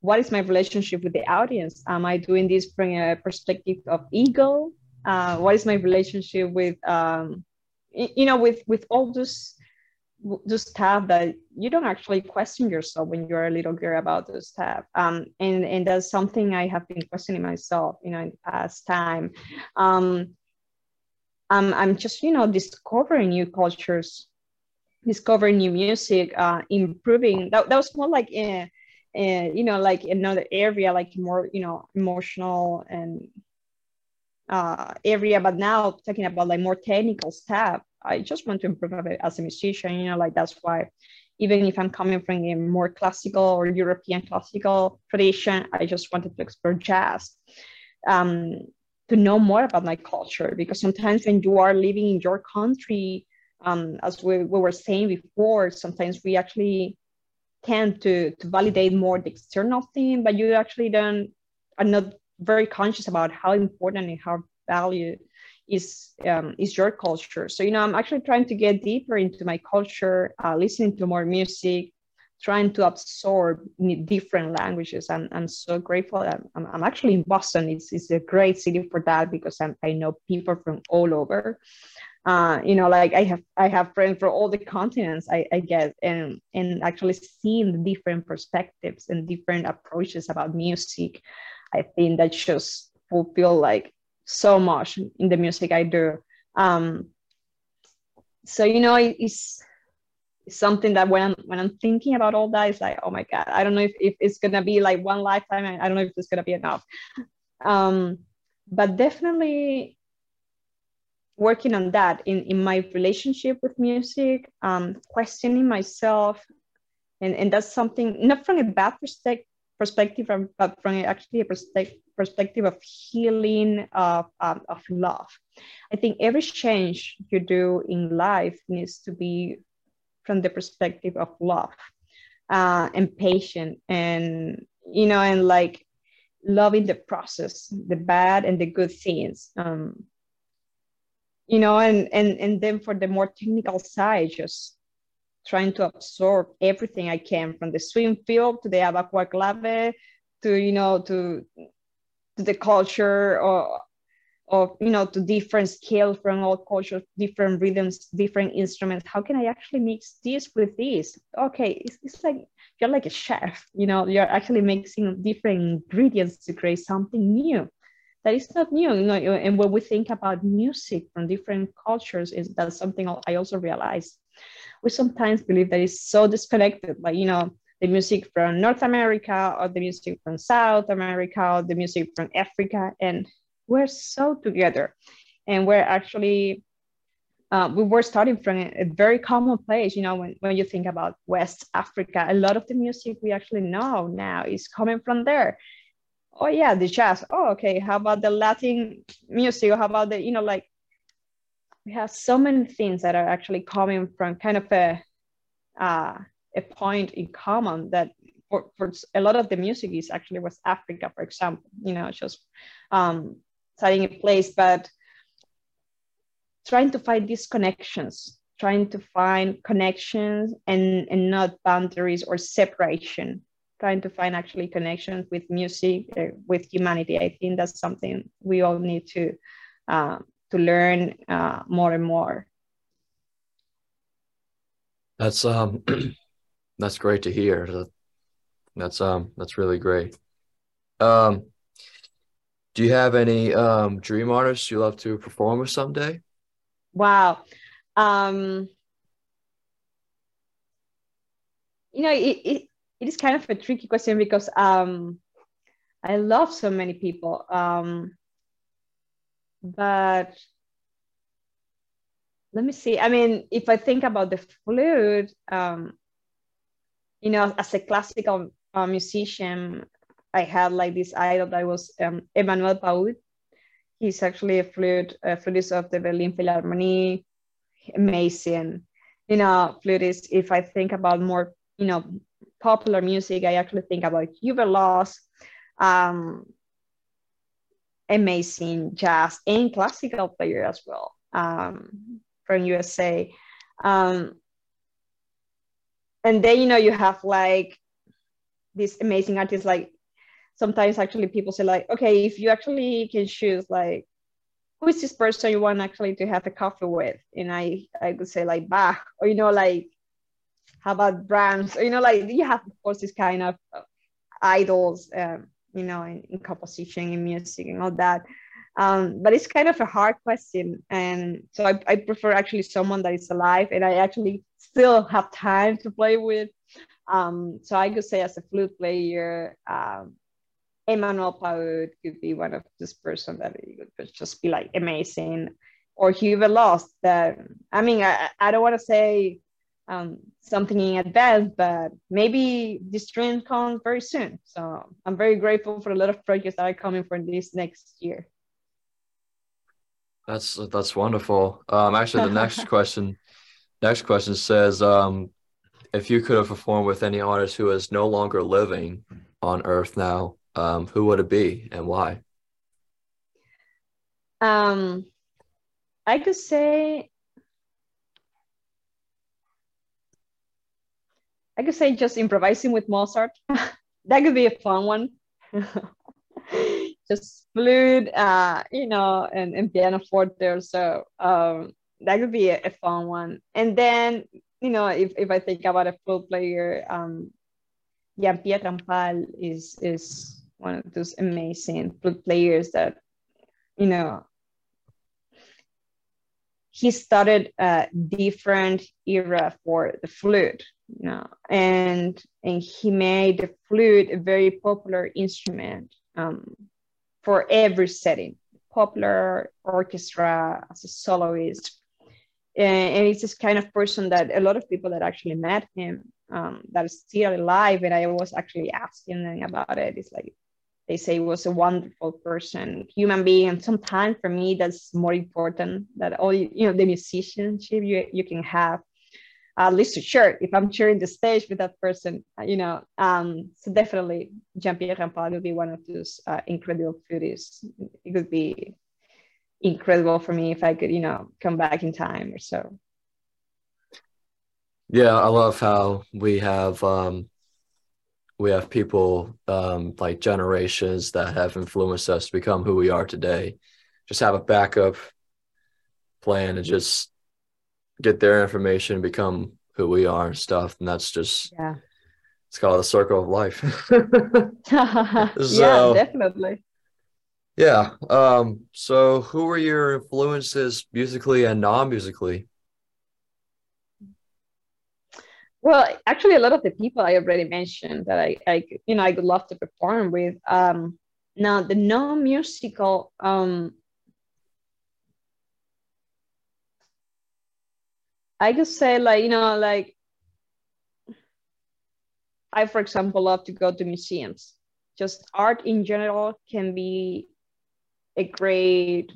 what is my relationship with the audience? Am I doing this from a perspective of ego? Uh, what is my relationship with, um, you know, with with all this those stuff that you don't actually question yourself when you're a little girl about those stuff um, and and that's something i have been questioning myself you know in the past time. Um, I'm, I'm just you know discovering new cultures discovering new music uh, improving. That, that was more like a, a, you know like another area like more you know emotional and uh, area but now talking about like more technical stuff I just want to improve as a musician, you know, like that's why even if I'm coming from a more classical or European classical tradition, I just wanted to explore jazz. Um, to know more about my culture because sometimes when you are living in your country um, as we, we were saying before sometimes we actually tend to, to validate more the external thing but you actually don't are not very conscious about how important and how valued is um, is your culture. So you know, I'm actually trying to get deeper into my culture, uh, listening to more music, trying to absorb different languages. I'm, I'm so grateful. I'm, I'm actually in Boston. It's, it's a great city for that because I'm, I know people from all over. Uh, you know, like I have I have friends from all the continents. I, I get and and actually seeing the different perspectives and different approaches about music. I think that just fulfill like so much in the music I do. Um, so you know, it's, something that when I'm when I'm thinking about all that, it's like, oh my god, I don't know if, if it's gonna be like one lifetime. I don't know if it's gonna be enough. Um, but definitely working on that in, in my relationship with music, um, questioning myself, and, and that's something not from a bad perspective perspective, but from actually a perspective perspective of healing, of, um, of love. I think every change you do in life needs to be from the perspective of love uh, and patient and, you know, and like loving the process, the bad and the good things. Um, you know, and, and, and then for the more technical side, just trying to absorb everything I can from the swing feel to the Abakuá clave to, you know, to to the culture or of you know to different scales from all cultures different rhythms different instruments. How can i actually mix this with this? Okay it's, it's like you're like a chef you know you're actually mixing different ingredients to create something new that is not new you know and when we think about music from different cultures is that something i also realized we sometimes believe that it's so disconnected like you know the music from North America or the music from South America or the music from Africa. And we're so together. And we're actually, uh, we were starting from a, a, very common place. You know, when, when you think about West Africa, a lot of the music we actually know now is coming from there. oh yeah, the jazz. Oh, okay. How about the Latin music? How about the, you know, like we have so many things that are actually coming from kind of a uh, a point in common that for, for a lot of the music is actually West Africa, for example, you know, just um, studying a place, but trying to find these connections, trying to find connections and, and not boundaries or separation, trying to find actually connections with music, uh, with humanity. I think that's something we all need to uh, to learn uh, more and more. That's um, [clears throat] that's great to hear. That's um, that's really great. Um, do you have any um dream artists you love to perform with someday? Wow. Um, you know, it, it, it is kind of a tricky question because um, I love so many people. Um, but let me see. I mean, if I think about the flute, um, you know, as a classical uh, musician, I had like this idol that was um, Emmanuel Pahud. He's actually a flute, a flutist of the Berlin Philharmonie. Amazing, you know, flutist. If I think about more, you know, popular music, I actually think about Hubert Laws. Um, amazing jazz and classical player as well um, from USA. Um, and then you know you have like these amazing artists like sometimes actually people say like okay if you actually can choose like who is this person you want actually to have a coffee with and i i would say like bach or you know like how about Brahms or you know like you have of course this kind of idols um, you know in, in composition in music and all that. Um, but it's kind of a hard question. And so I, I prefer actually someone that is alive and i actually still have time to play with. Um, so i could say as a flute player um, emmanuel pahud could be one of this person that would just be like amazing. Or hubert laws that i mean i, I don't want to say um, something in advance, but maybe this trend comes very soon. So I'm very grateful for a lot of projects that are coming for this next year. That's that's wonderful. Um, actually, the next [laughs] question, next question says, um, if you could have performed with any artist who is no longer living on Earth now, um, who would it be and why? Um, I could say I could say just improvising with Mozart. [laughs] that could be a fun one. [laughs] just flute, uh, you know, and, and piano forte So um, that could be a, a, fun one. And then, you know, if, if I think about a flute player, um, Jean Pierre Rampal is is one of those amazing flute players that, you know, he started a different era for the flute you know, and and he made the flute a very popular instrument um, for every setting, popular orchestra as a soloist, and, and it's this kind of person that a lot of people that actually met him um, that is still alive, and I was actually asking them about it. It's like they say was a wonderful person, human being, and sometimes for me that's more important that all you know the musicianship you you can have at least to share if I'm sharing the stage with that person, you know. Um, so definitely Jean-Pierre Rampal will be one of those uh, incredible foodies. It would be incredible for me if I could, you know, come back in time or so. Yeah, I love how we have um, we have people um, like generations that have influenced us to become who we are today. Just have a backup plan and just get their information, become who we are and stuff. And that's just yeah. It's called the circle of life. [laughs] [laughs] so, yeah, definitely. Yeah. Um, so who were your influences musically and non-musically? Well, actually, a lot of the people I already mentioned that I, I you know, I would love to perform with. Um, now, the non-musical um, I could say like you know like I for example love to go to museums. just art in general can be a great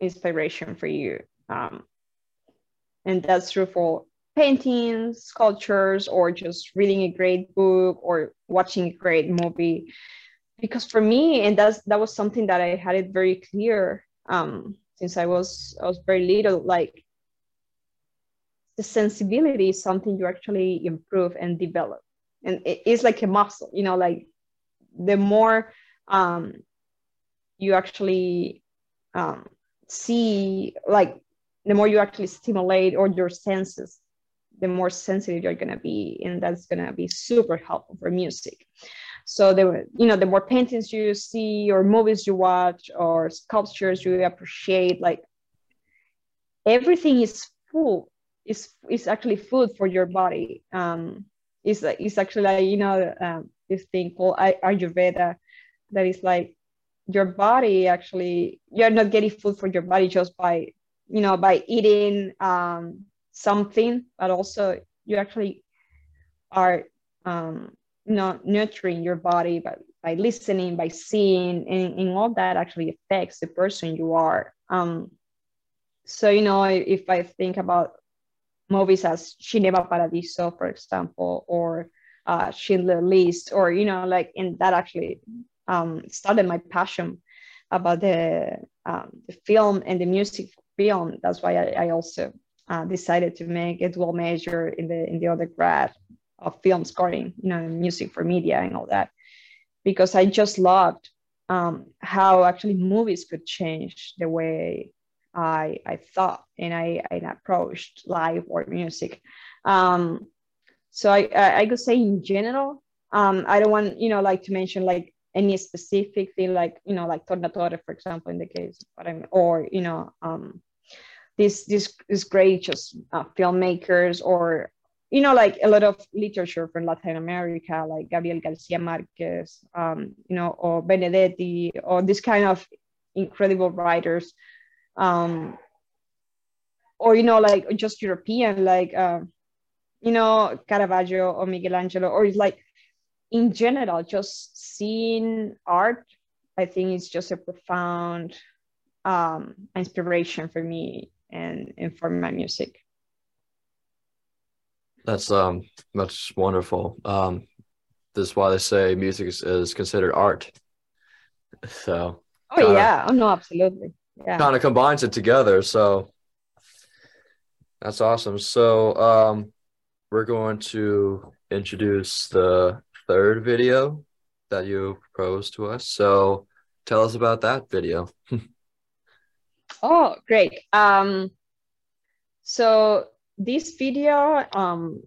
inspiration for you. Um, and that's true for paintings, sculptures, or just reading a great book or watching a great movie. Because for me, and that's that was something that I had it very clear um, since I was I was very little. Like the sensibility is something you actually improve and develop, and it is like a muscle. You know, like the more um, you actually um, see, like the more you actually stimulate or your senses the more sensitive you're going to be and that's going to be super helpful for music. So the you know the more paintings you see or movies you watch or sculptures you appreciate like everything is full is is actually food for your body. Um like it's actually like you know um, this thing called ayurveda that is like your body actually you're not getting food for your body just by you know by eating um something, but also you actually are um, know nurturing your body by, by listening, by seeing, and, and all that actually affects the person you are. Um, so you know, if I think about movies as Cinema Paradiso, for example, or uh, Schindler List, or you know, like, and that actually um, started my passion about the um, the film and the music film. That's why I, I also uh, decided to make a dual major in the in the undergrad of film scoring, you know, music for media and all that, because I just loved um, how actually movies could change the way I I thought and I, I approached live or music. Um, so I, I, I could say in general, um, I don't want you know like to mention like any specific thing like you know like Tornatore for example in the case, but I'm or you know um, these these, these great just uh, filmmakers or you know like a lot of literature from latin america like gabriel garcia marquez um, you know or benedetti or this kind of incredible writers um, or you know like just european like uh, you know caravaggio or michelangelo or it's like in general just seeing art i think it's just a profound um, inspiration for me and inform my music. That's um that's wonderful. Um this is why they say music is, is considered art. [laughs] So Oh kinda, yeah, oh no, absolutely. Yeah. Kind of combines it together. So that's awesome. So um we're going to introduce the third video that you proposed to us. So tell us about that video. [laughs] Oh, great. Um, so this video um,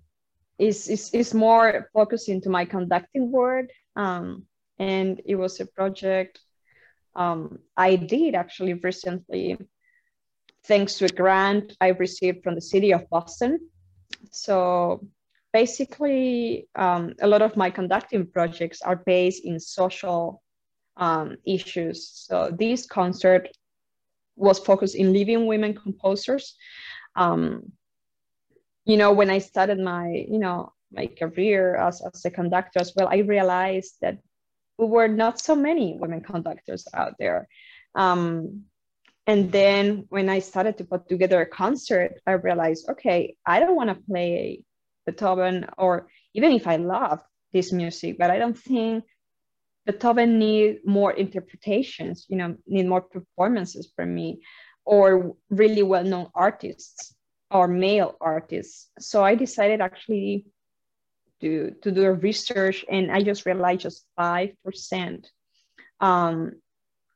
is, is, is more focused into my conducting work. Um, and it was a project um, I did actually recently, thanks to a grant I received from the city of Boston. So basically, um, a lot of my conducting projects are based in social um, issues. So this concert was focused in living women composers. Um, you know, when I started my, you know, my career as, as a conductor as well, I realized that we were not so many women conductors out there. Um, and then when I started to put together a concert, I realized, okay, I don't want to play Beethoven, or even if I love this music, but I don't think Beethoven need more interpretations, you know, need more performances from me, or really well-known artists or male artists. So I decided actually to to do a research, and I just realized just five percent um,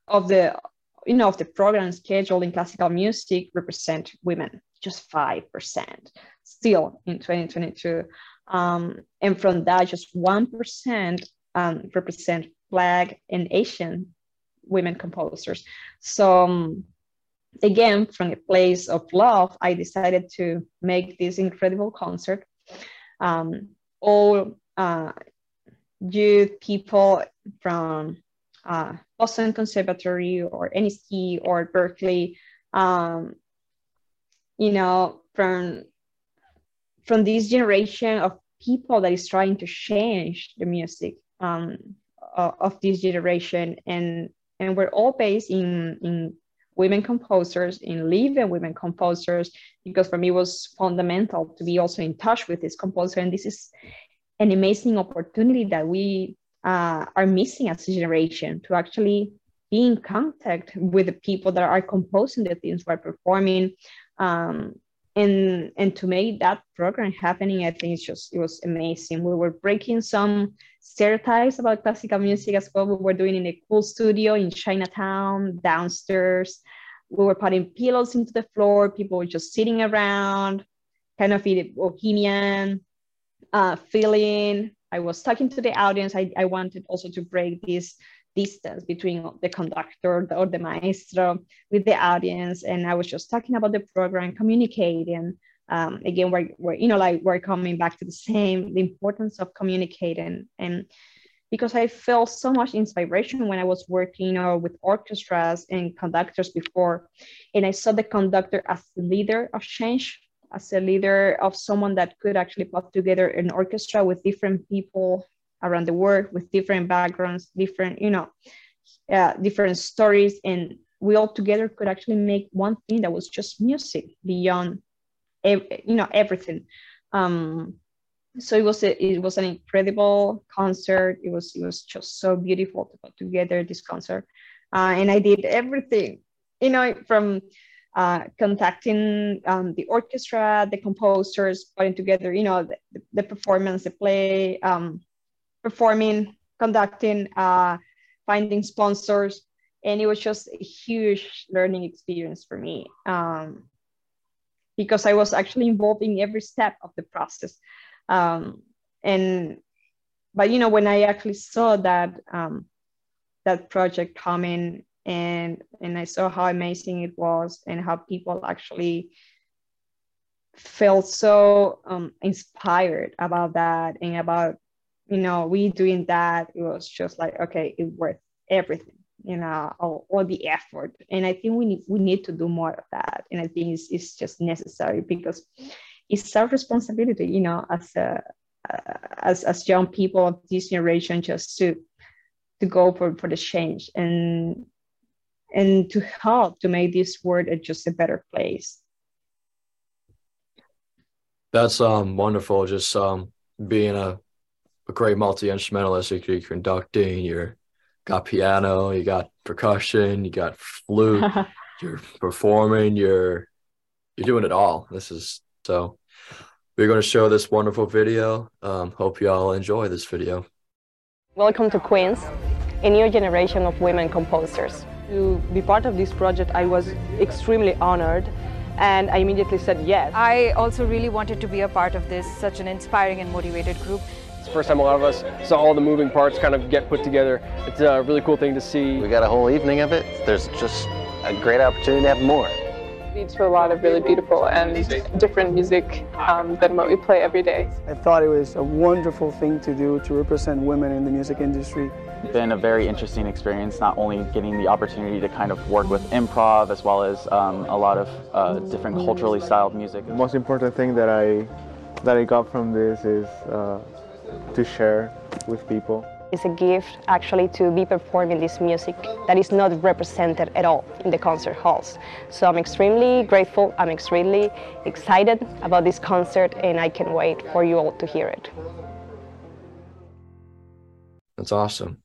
of the you know of the program scheduled in classical music represent women, just five percent still in 2022. Um, and from that, just one percent um, represent Black and Asian women composers. So um, again, from a place of love, I decided to make this incredible concert. Um, all uh, youth people from uh, Boston Conservatory or NEC or Berklee, um, you know, from from this generation of people that is trying to change the music um, uh, of this generation, and and we're all based in in women composers, in living women composers, because for me it was fundamental to be also in touch with this composer, and this is an amazing opportunity that we uh, are missing as a generation to actually be in contact with the people that are composing the things we're performing. Um, and and to make that program happening i think it's just it was amazing. We were breaking some stereotypes about classical music as well we were doing in a cool studio in chinatown downstairs. We were putting pillows into the floor people were just sitting around kind of a bohemian uh, feeling. I was talking to the audience. I, I wanted also to break this distance between the conductor or the maestro with the audience. And I was just talking about the program, communicating. Um, again, we're, we're, you know, like we're coming back to the same, the importance of communicating. And because I felt so much inspiration when I was working you know, with orchestras and conductors before. And I saw the conductor as the leader of change, as a leader of someone that could actually put together an orchestra with different people around the world with different backgrounds, different, you know, uh, different stories. And we all together could actually make one thing that was just music beyond, ev- you know, everything. Um, so it was a, it was an incredible concert. It was it was just so beautiful to put together this concert, uh, and I did everything, you know, from uh, contacting um, the orchestra, the composers, putting together, you know, the, the performance, the play, um, performing, conducting, uh, finding sponsors. And it was just a huge learning experience for me um, because I was actually involved in every step of the process. Um, and, but you know, when I actually saw that, um, that project coming and, and I saw how amazing it was and how people actually felt so um, inspired about that and about you know, we doing that, it was just like, okay, it worth everything, you know, all, all the effort. And I think we need, we need to do more of that. And I think it's, it's just necessary because it's our responsibility, you know, as a, as, as young people of this generation, just to, to go for, for the change and, and to help to make this world just a better place. That's um wonderful. Just um being a a great multi instrumentalist. You, you're conducting, you got piano, you got percussion, you got flute, [laughs] you're performing, you're you're doing it all. This is so. We're going to show this wonderful video. Um, hope you all enjoy this video. Welcome to Queens, a new generation of women composers. To be part of this project, I was extremely honored and I immediately said yes. I also really wanted to be a part of this, such an inspiring and motivated group first time a lot of us saw all the moving parts kind of get put together. It's a really cool thing to see. We got a whole evening of it. There's just a great opportunity to have more. Leads to a lot of really beautiful and different music um, than what we play every day. I thought it was a wonderful thing to do to represent women in the music industry. It's been a very interesting experience, not only getting the opportunity to kind of work with improv as well as um, a lot of uh, different culturally styled music. The most important thing that I that I got from this is uh, to share with people. It's a gift actually to be performing this music that is not represented at all in the concert halls. So I'm extremely grateful, I'm extremely excited about this concert and I can wait for you all to hear it. That's awesome.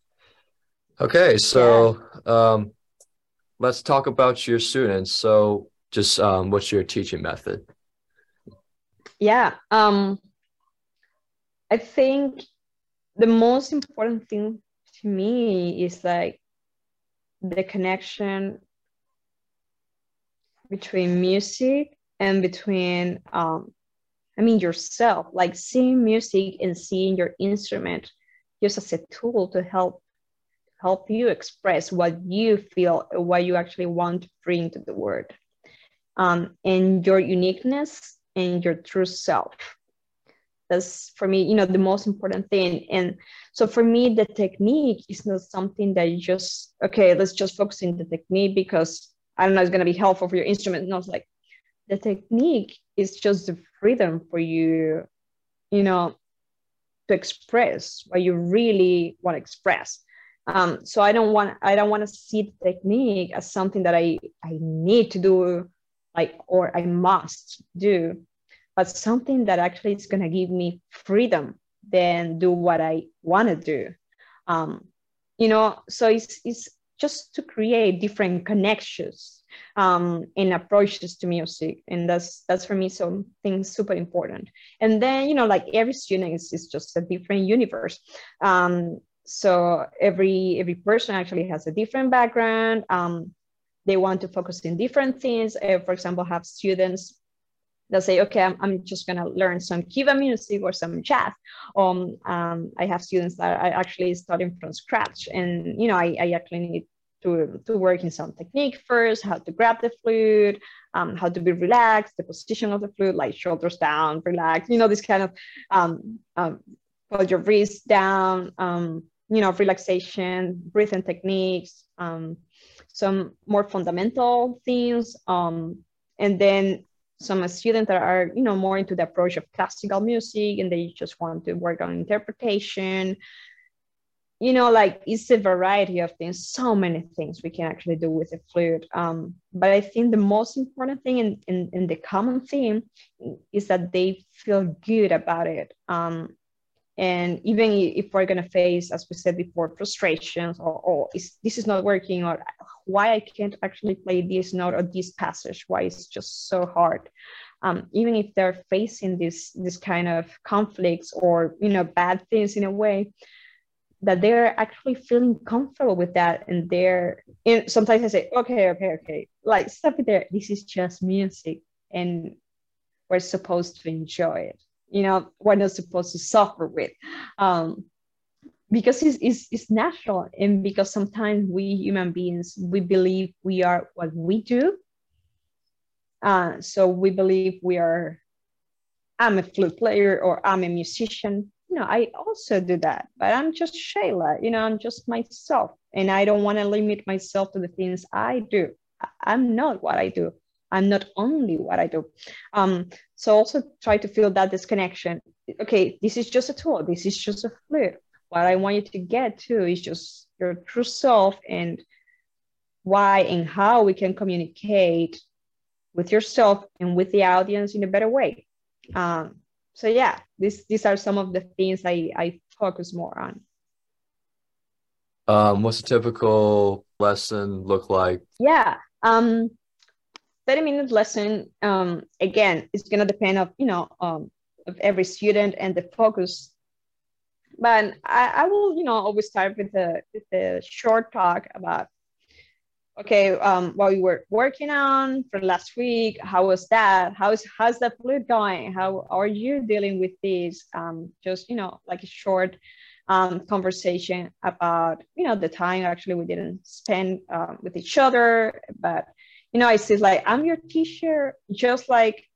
Okay, so um, let's talk about your students. So just um, what's your teaching method? Yeah, um, I think the most important thing to me is like the connection between music and between um i mean yourself. Like seeing music and seeing your instrument just as a tool to help help you express what you feel what you actually want to bring to the world. Um, and your uniqueness and your true self that's for me you know the most important thing. And so for me the technique is not something that you just okay let's just focus in the technique because i don't know it's going to be helpful for your instrument. No it's like the technique is just the freedom for you you know to express what you really want to express. Um, so I don't want I don't want to see the technique as something that I I need to do, like or I must do, but something that actually is gonna give me freedom, then do what I want to do. Um, you know, so it's it's just to create different connections um, in approaches to music, and that's that's for me something super important. And then you know, like every student is, is just a different universe. Um, so every every person actually has a different background um, they want to focus in different things uh, for example have students that say okay i'm, I'm just going to learn some cuban music or some jazz. Um, um, i have students that are actually starting from scratch and you know i, I actually need to, to work in some technique first how to grab the flute um, how to be relaxed the position of the flute like shoulders down relax you know this kind of um, um, put your wrists down um, you know, relaxation, breathing techniques, um, some more fundamental things, um, and then some students that are, you know, more into the approach of classical music and they just want to work on interpretation. You know, like it's a variety of things, so many things we can actually do with the flute. Um, but I think the most important thing and in, in, in, the common theme is that they feel good about it. Um, and even if we're going to face, as we said before, frustrations or, or is, this is not working or why I can't actually play this note or this passage, why it's just so hard. Um, even if they're facing this, this kind of conflicts or, you know, bad things in a way, that they're actually feeling comfortable with that and they're in, sometimes i say okay okay okay. Like stop it there. This is just music and we're supposed to enjoy it you know we're not supposed to suffer with. Um, because it's, it's, it's natural. And because sometimes we human beings we believe we are what we do. Uh, so we believe we are i'm a flute player or i'm a musician. You know i also do that but i'm just sheila you know i'm just myself. And i don't want to limit myself to the things i do. I'm not what i do I'm not only what I do. Um, so also try to feel that disconnection. Okay, this is just a tool. This is just a flute. What I want you to get to is just your true self and why and how we can communicate with yourself and with the audience in a better way. Um, so yeah, this, these are some of the things I, I focus more on. Um, what's a typical lesson look like? Yeah. Um, 30 minute lesson um, again it's going to depend of you know um, of every student and the focus. But I, I will you know always start with the with a short talk about okay um, what we were working on for last week how was that how's how's the flute going how are you dealing with this? Um, just you know like a short um, conversation about you know the time actually we didn't spend uh, with each other but you know, I see like I'm your teacher just like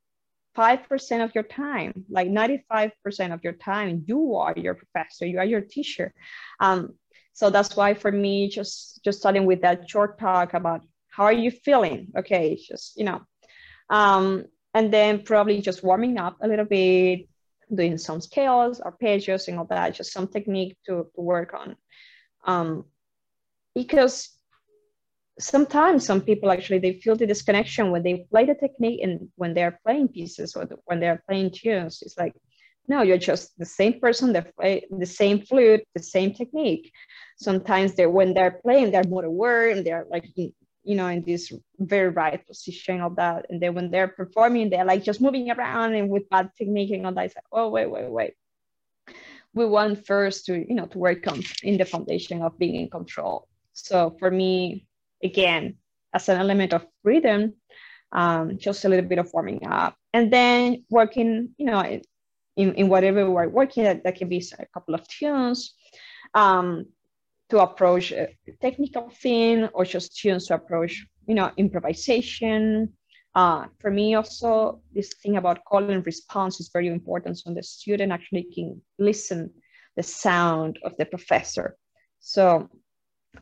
5% of your time, like 95% of your time, you are your professor, you are your teacher. Um, so that's why for me, just just starting with that short talk about how are you feeling? Okay, just you know, um, and then probably just warming up a little bit, doing some scales, arpeggios, and all that, just some technique to, to work on. Um, because sometimes some people actually they feel the disconnection when they play the technique and when they're playing pieces or when they're playing tunes. It's like no you're just the same person that play the same flute the same technique. Sometimes they're when they're playing they're more aware and they're like you know in this very right position of that. And then when they're performing they're like just moving around and with bad technique and all that. It's like oh wait wait wait. We want first to you know to work on in the foundation of being in control. So for me again, as an element of rhythm, um, just a little bit of warming up. And then working, you know, in, in whatever we're working, that, that can be a couple of tunes um, to approach a technical thing or just tunes to approach, you know, improvisation. Uh, for me also, this thing about call and response is very important. So the student actually can listen the sound of the professor. So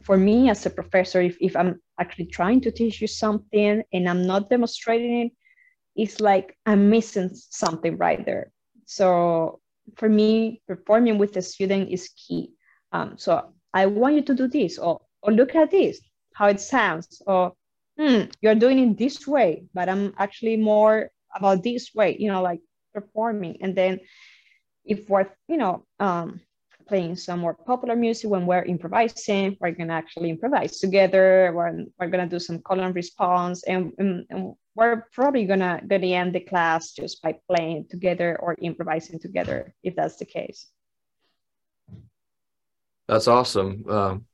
for me as a professor, if, if I'm actually trying to teach you something and I'm not demonstrating it, it's like I'm missing something right there. So for me, performing with the student is key. Um, so I want you to do this, or or look at this, how it sounds, or hmm, you're doing it this way, but I'm actually more about this way, you know, like performing. And then if we're, you know, um, playing some more popular music when we're improvising, we're gonna actually improvise together, we're, we're gonna do some call and response, and, and, and we're probably gonna gonna end the class just by playing together or improvising together, if that's the case. That's awesome. Um,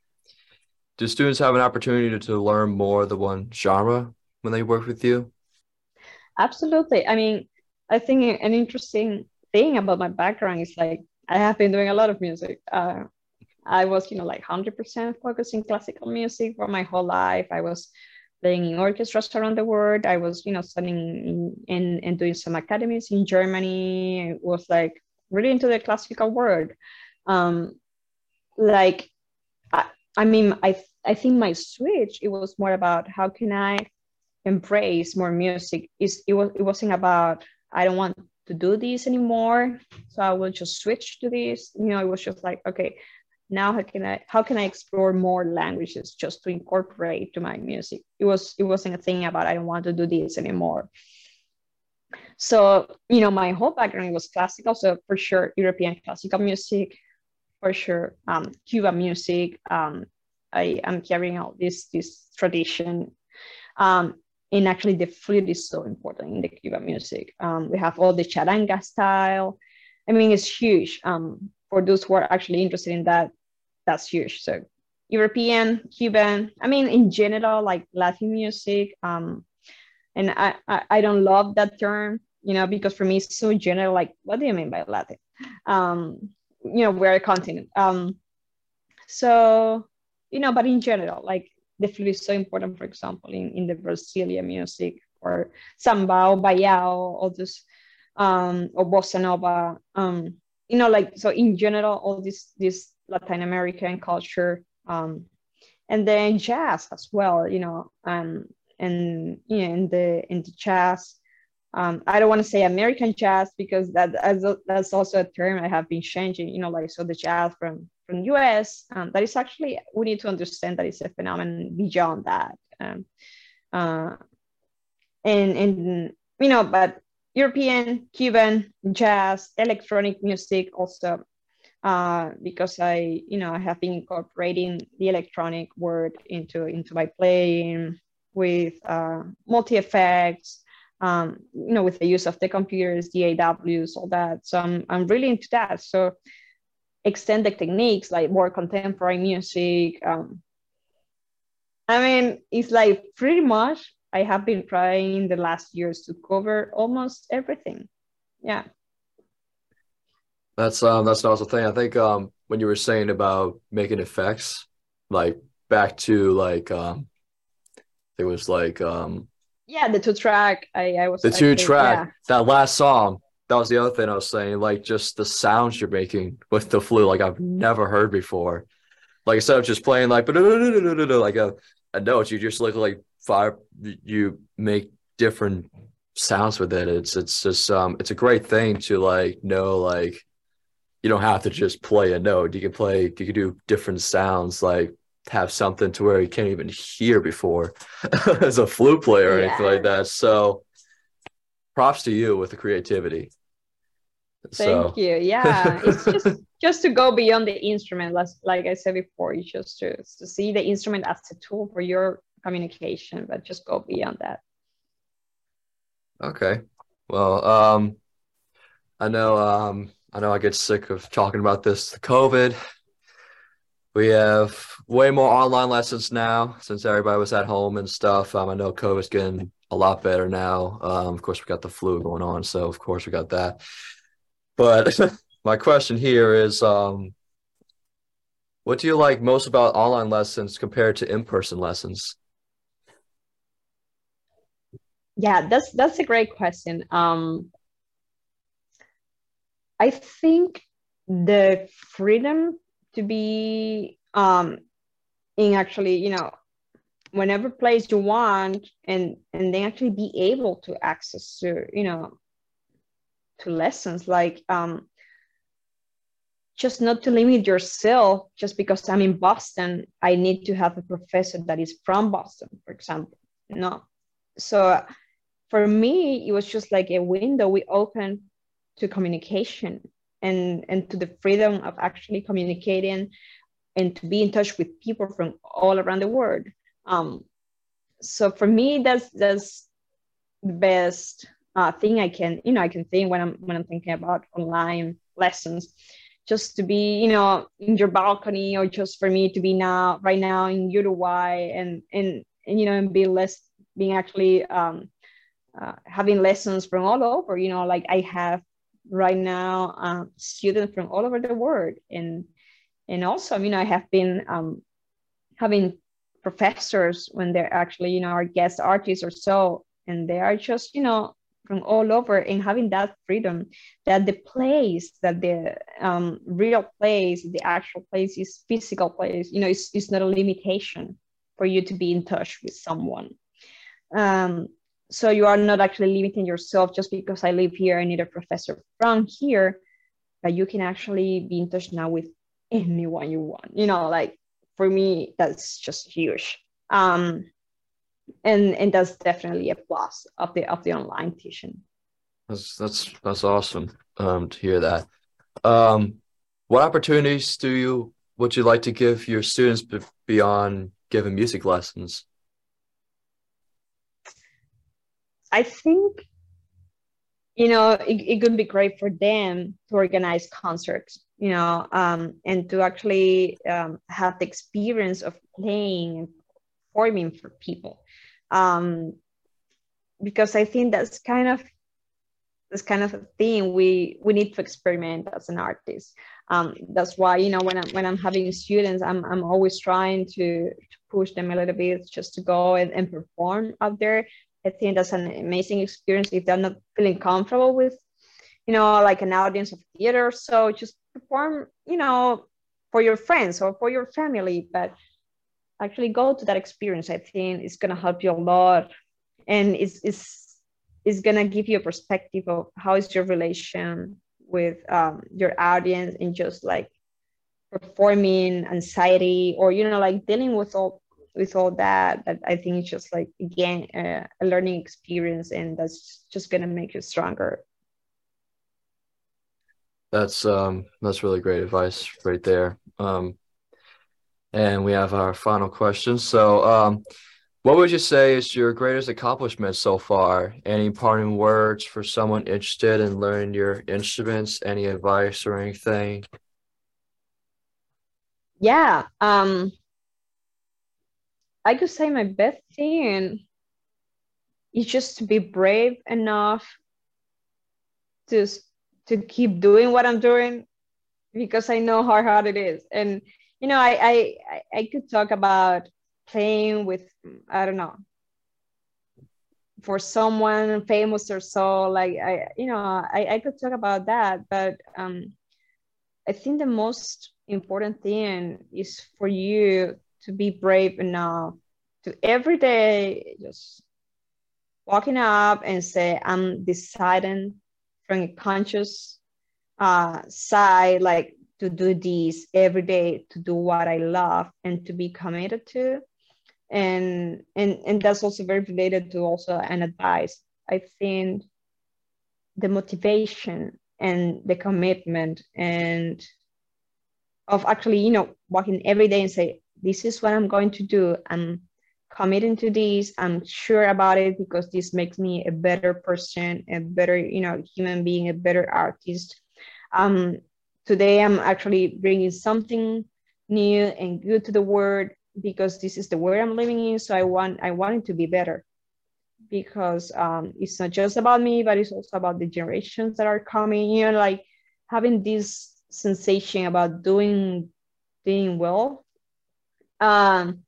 do students have an opportunity to, to learn more of the one genre when they work with you? Absolutely. I mean, I think an interesting thing about my background is like I have been doing a lot of music. Uh, I was, you know, like 100% focusing classical music for my whole life. I was playing in orchestras around the world. I was, you know, studying in, and doing some academies in Germany. I was like really into the classical world. Um, like, I, I mean, I I think my switch it was more about how can I embrace more music. It's, it was it wasn't about I don't want to do this anymore, so I will just switch to this. You know, it was just like okay, now how can I how can I explore more languages just to incorporate to my music? It was it wasn't a thing about I don't want to do this anymore. So you know, my whole background was classical, so for sure European classical music, for sure um, Cuban music, um, I am carrying out this this tradition. Um, and actually, the flute is so important in the Cuban music. Um, we have all the charanga style. I mean, it's huge. Um, for those who are actually interested in that, that's huge. So, European, Cuban. I mean, in general, like Latin music. Um, and I, I, I don't love that term, you know, because for me it's so general. Like, what do you mean by Latin? Um, you know, we're a continent. Um, so you know, but in general, like the flute is so important, for example, in, in the Brazilian music or samba or baião or this um, or bossa nova. Um, you know, like so in general, all this this Latin American culture, um, and then jazz as well. You know, um, and know, in the in the jazz. Um, I don't want to say American jazz because that that's also a term I have been changing. You know, like so the jazz from from US, um, that is actually, we need to understand that it's a phenomenon beyond that. Um, uh, and, and, you know, but European, Cuban, jazz, electronic music also, uh, because I, you know, I have been incorporating the electronic word into, into my playing with uh, multi-effects, um, you know, with the use of the computers, the AWs, all that. So I'm, I'm really into that. So extended techniques like more contemporary music. Um, I mean, it's like pretty much I have been trying in the last years to cover almost everything. Yeah. That's um that's also thing. I think um when you were saying about making effects, like back to like um it was like um yeah the two track I, I was the two track yeah. that last song that was the other thing I was saying. Like just the sounds you're making with the flute, like I've never heard before. Like instead of just playing like like a, a note, you just look like fire. You make different sounds with it. It's it's just um it's a great thing to like know like you don't have to just play a note. You can play. You can do different sounds like have something to where you can't even hear before [laughs] as a flute player or yeah. anything like that. So props to you with the creativity. Thank so. you. Yeah, it's just [laughs] just to go beyond the instrument. Like I said before, you just to, to see the instrument as a tool for your communication, but just go beyond that. Okay. Well, um, I know um, I know I get sick of talking about this. the COVID. We have way more online lessons now since everybody was at home and stuff. Um, I know COVID's getting a lot better now. Um, of course, we got the flu going on, so of course we got that. But [laughs] my question here is um, what do you like most about online lessons compared to in-person lessons? Yeah, that's that's a great question. Um, I think the freedom to be um, in actually, you know, whenever place you want and and then actually be able to access to, you know, to lessons like um just not to limit yourself just because I'm in Boston, I need to have a professor that is from Boston, for example. No. So for me, it was just like a window we opened to communication and, and to the freedom of actually communicating and to be in touch with people from all around the world. Um, so for me, that's that's the best uh, thing I can, you know, I can think when I'm when I'm thinking about online lessons just to be you know in your balcony or just for me to be now right now in uruguay and and, and you know and be less being actually um, uh, having lessons from all over you know like i have right now um, students from all over the world and and also you know i have been um, having professors when they're actually you know our guest artists or so and they are just you know from all over and having that freedom that the place that the um, real place the actual place is physical place you know it's, it's not a limitation for you to be in touch with someone. Um, so you are not actually limiting yourself just because i live here i need a professor from here but you can actually be in touch now with anyone you want. You know like for me that's just huge. Um, and and that's definitely a plus of the of the online teaching. That's that's that's awesome um to hear that. Um what opportunities do you would you like to give your students beyond giving music lessons? I think you know it, it could be great for them to organize concerts you know um, and to actually um, have the experience of playing and performing for people um, because I think that's kind of this kind of a thing we we need to experiment as an artist. Um, that's why you know when I'm when I'm having students, I'm I'm always trying to, to push them a little bit just to go and, and perform out there. I think that's an amazing experience if they're not feeling comfortable with, you know, like an audience of theater. So just perform, you know, for your friends or for your family, but actually go to that experience i think it's going to help you a lot and it's, it's, it's going to give you a perspective of how is your relation with um, your audience and just like performing anxiety or you know like dealing with all with all that that i think it's just like again uh, a learning experience and that's just going to make you stronger that's um that's really great advice right there um and we have our final question. So, um, what would you say is your greatest accomplishment so far? Any parting words for someone interested in learning your instruments? Any advice or anything? Yeah, um, I could say my best thing is just to be brave enough to to keep doing what I'm doing because I know how hard it is, and you know, I, I I could talk about playing with I don't know for someone famous or so like I you know I, I could talk about that but um I think the most important thing is for you to be brave enough to every day just walking up and say I'm deciding from a conscious uh, side like to do this every day to do what i love and to be committed to. And and and that's also very related to also an advice. I think the motivation and the commitment and of actually you know walking every day and say this is what i'm going to do i'm committing to this i'm sure about it because this makes me a better person a better you know human being a better artist um today I'm actually bringing something new and good to the world because this is the world I'm living in. So I want I want it to be better because um, it's not just about me, but it's also about the generations that are coming. You know, like having this sensation about doing doing well. Um,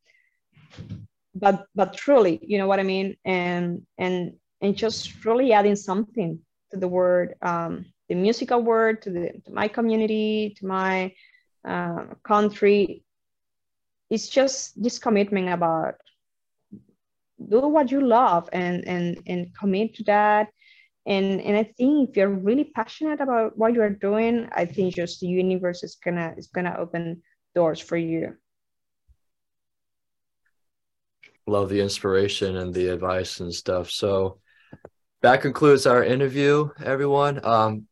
but but truly, you know what I mean, and and and just really adding something to the word um, the musical world, to, the, to my community, to my uh, country. It's just this commitment about do what you love and and and commit to that. And and i think if you're really passionate about what you're doing i think just the universe is gonna is gonna open doors for you love the inspiration and the advice and stuff so that concludes our interview everyone um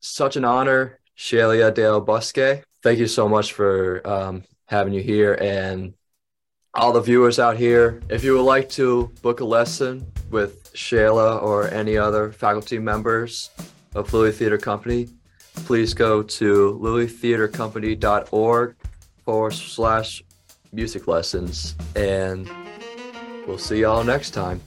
such an honor Sheila Del Bosque. Thank you so much for um, having you here and all the viewers out here. If you would like to book a lesson with Sheila or any other faculty members of Lily Theater Company, please go to lilytheatercompany.org forward slash music lessons. And we'll see y'all next time.